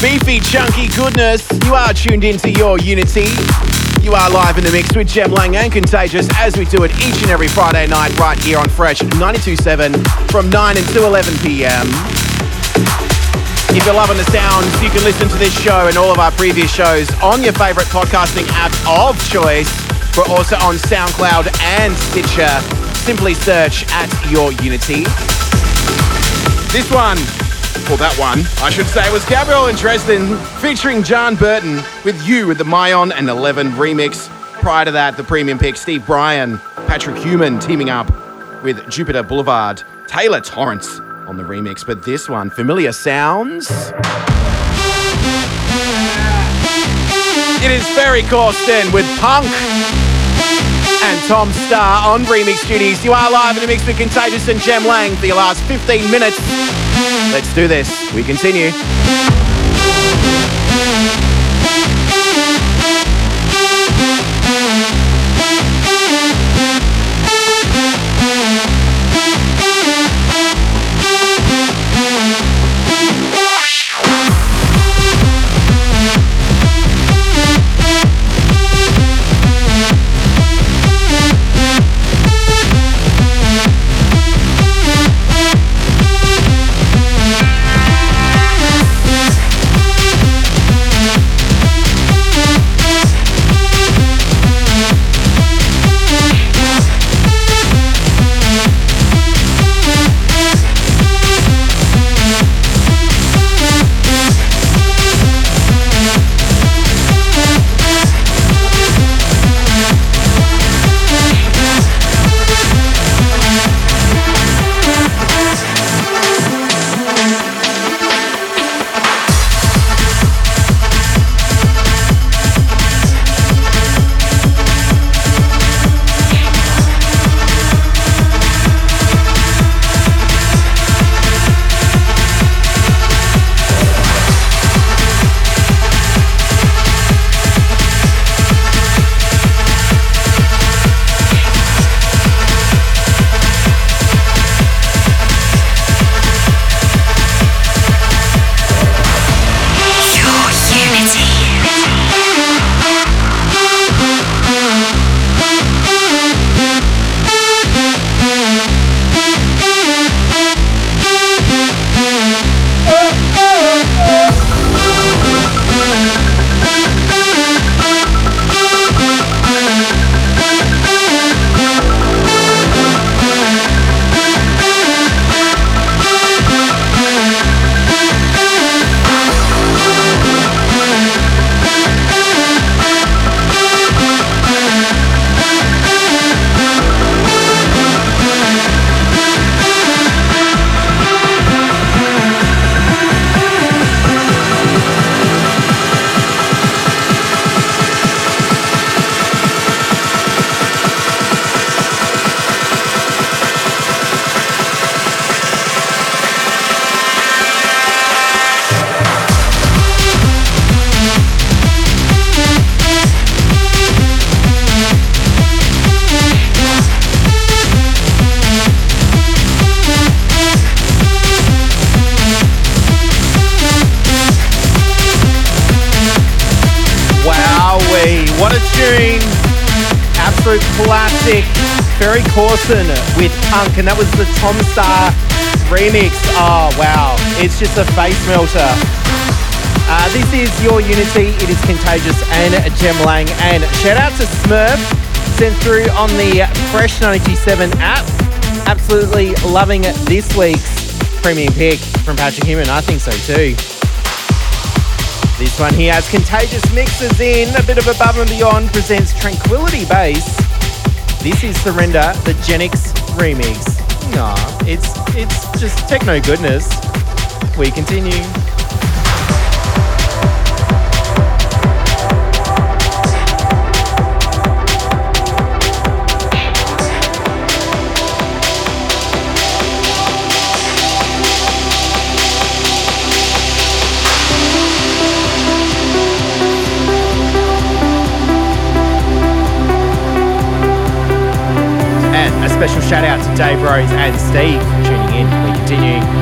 Beefy, chunky goodness. You are tuned into your Unity. You are live in the mix with Jem Lang and Contagious as we do it each and every Friday night right here on Fresh 92.7 from 9 until 11 p.m. If you're loving the sounds, you can listen to this show and all of our previous shows on your favorite podcasting app of choice. We're also on SoundCloud and Stitcher. Simply search at Your Unity. This one that one, I should say, was Gabriel and Dresden featuring Jan Burton with You with the Myon and Elevven remix. Prior to that, the premium pick, Steve Brian, Patrik Humann teaming up with Jupiter Boulevard, Taylor Torrence on the remix. But this one, Familiar Sounds. It is Ferry Corsten with Punk and Tom Staar on remix duties. You are live in the mix with Contagious and Jem Lang for your last 15 minutes. Let's do this. We continue. Classic. Ferry Corsten with Punk, and that was the Tom Staar remix. Oh, wow. It's just a face melter. Uh, this is Your Unity. It is Contagious and Jem Lang. And shout out to Smurf, sent through on the Fresh 97 app. Absolutely loving this week's premium pick from Patrik Humann. I think so too. This one here has contagious mixes in. A bit of above and beyond presents Tranquility Base. This is Surrender, the Genix remix. Nah, it's it's just techno goodness. We continue. Special shout out to Dave Rose and Steve for tuning in. We continue.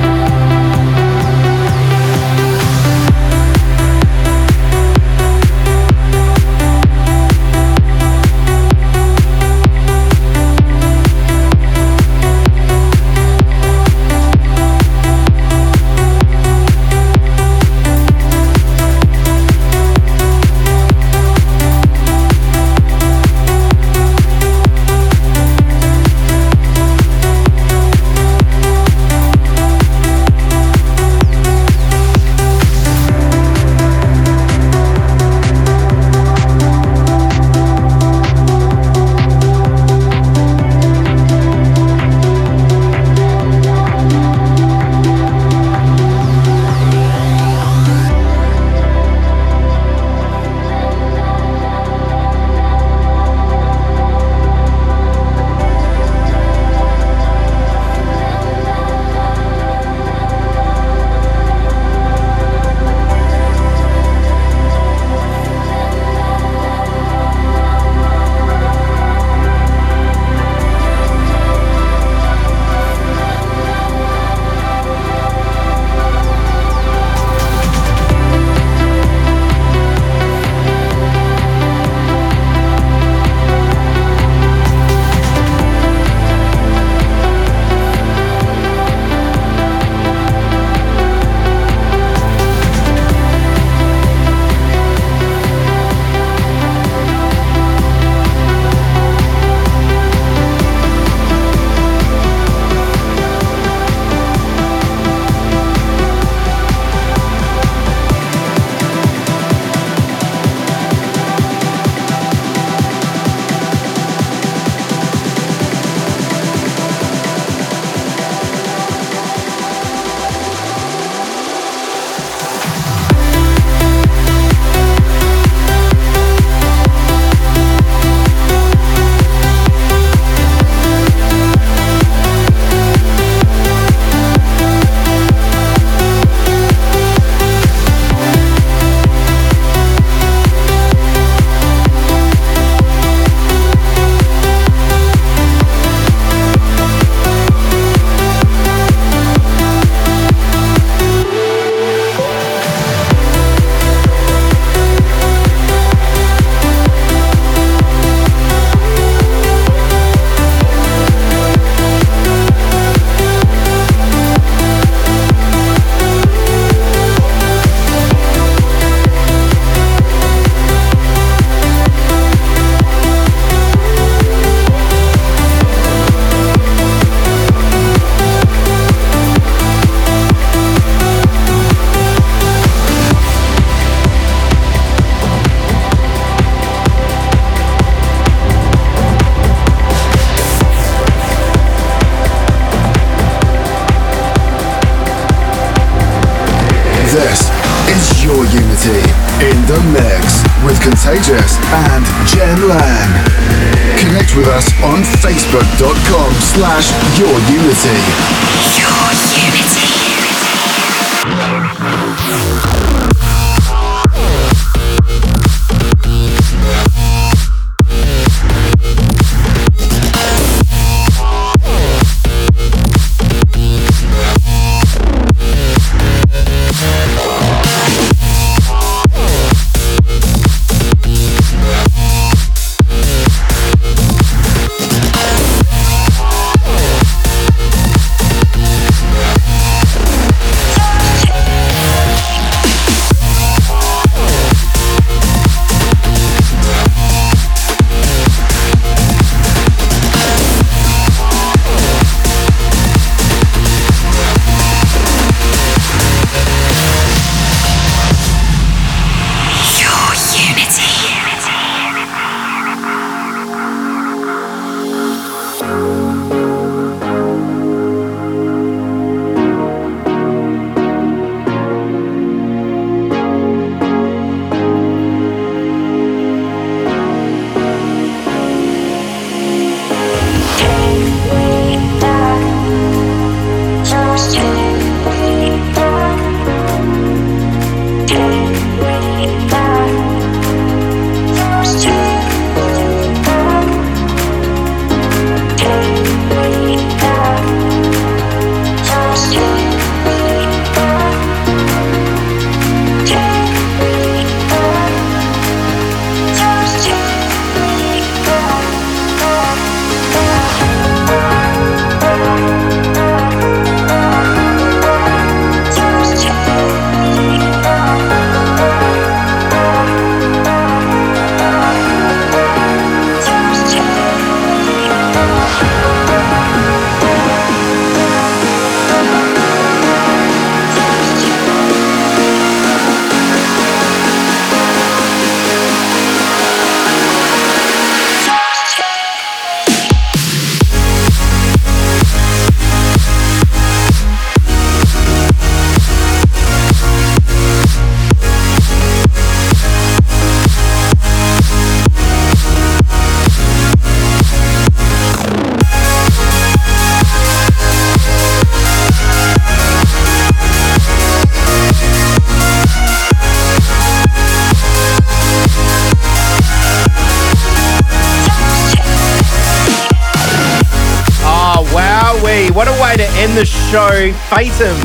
What a way to end the show. Fatum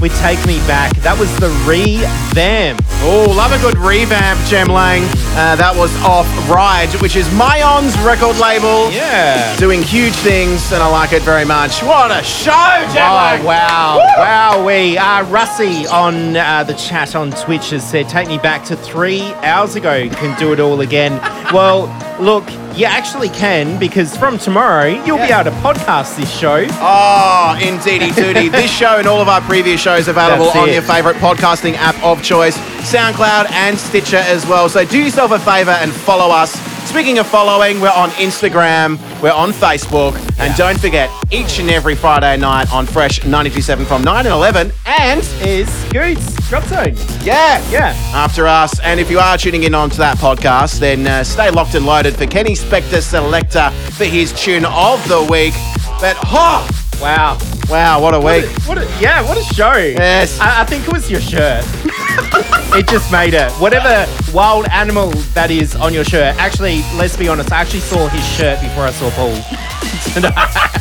with Take Me Back. That was the revamp. Oh, love a good revamp, Jem Lang. Uh, that was off Ride, which is Myon's record label. Yeah. Doing huge things, and I like it very much. What a show, Jem Oh, wow. Wow, we. Uh, Russie on uh, the chat on Twitch has said, take me back to three hours ago. Can do it all again. [LAUGHS] well, look, you actually can because from tomorrow you'll be able to podcast this show. Oh, indeedy doody. [LAUGHS] this show and all of our previous shows available on your favourite podcasting app of choice, SoundCloud and Stitcher as well. So do yourself a favour and follow us. Speaking of following, we're on Instagram, we're on Facebook, and don't forget, each and every Friday night on Fresh 927 from 9 and 11, and Is Scoots Drop Zone. yeah, Yeah. after us. And if you are tuning in onto that podcast, then uh, stay locked and loaded for Kenny Spector Selector for his tune of the week. But, oh, Wow. wow, what a week. What a, yeah, what a show. Yes. I, I think it was your shirt. [LAUGHS] it just made it. Whatever wild animal that is on your shirt. Actually, let's be honest, I actually saw his shirt before I saw Paul. [LAUGHS]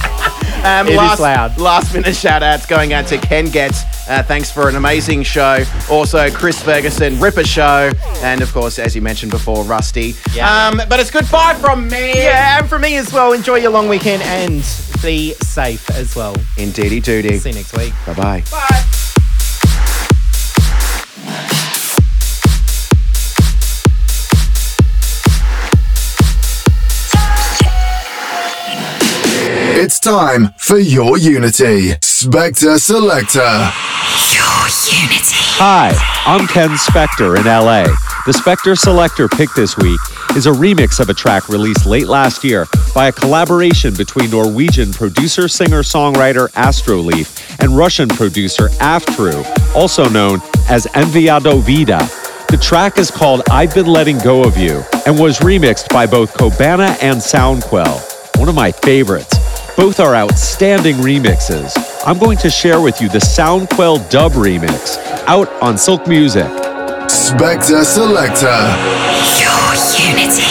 Um, It is last, loud. Last minute shout outs going out to Ken Getz. Uh, thanks for an amazing show. Also, Chris Ferguson, Ripper Show. And of course, as you mentioned before, Rusty. Yeah. Um, but it's goodbye from me. Yeah, and from me as well, enjoy your long weekend and be safe as well. Indeedy doody. See you next week. Bye bye bye. It's time for your unity. Spector Selector. Your unity. Hi, I'm Ken Spector in LA. The Spector Selector pick this week is a remix of a track released late last year by a collaboration between Norwegian producer, singer, songwriter Astroleaf and Russian producer Aftruu, also known as Enviado Vida. The track is called I've Been Letting Go of You and was remixed by both Kobana and Sound Quelle, one of my favorites. Both are outstanding remixes. I'm going to share with you the Sound Quelle dub remix out on Silk Music. Spector Selector. Your unity.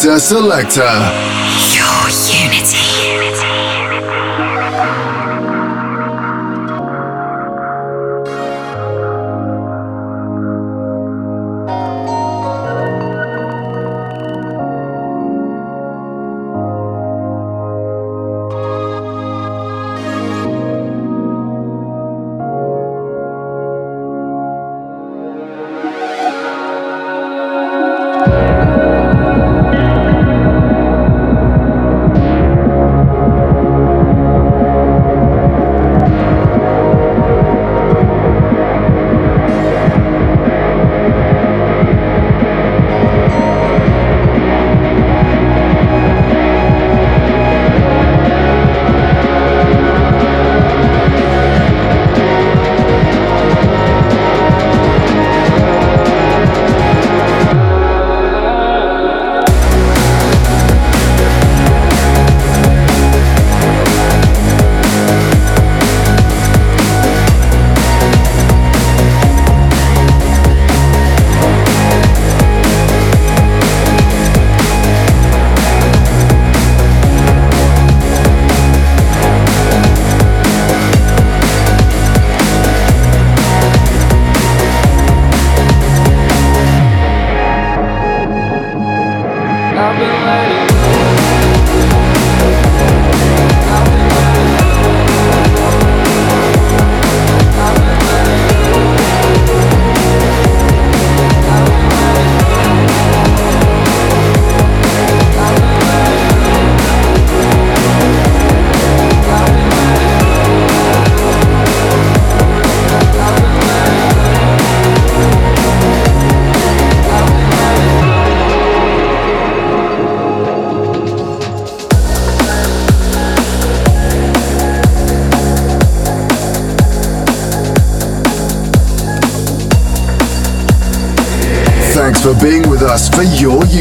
Spector Selector.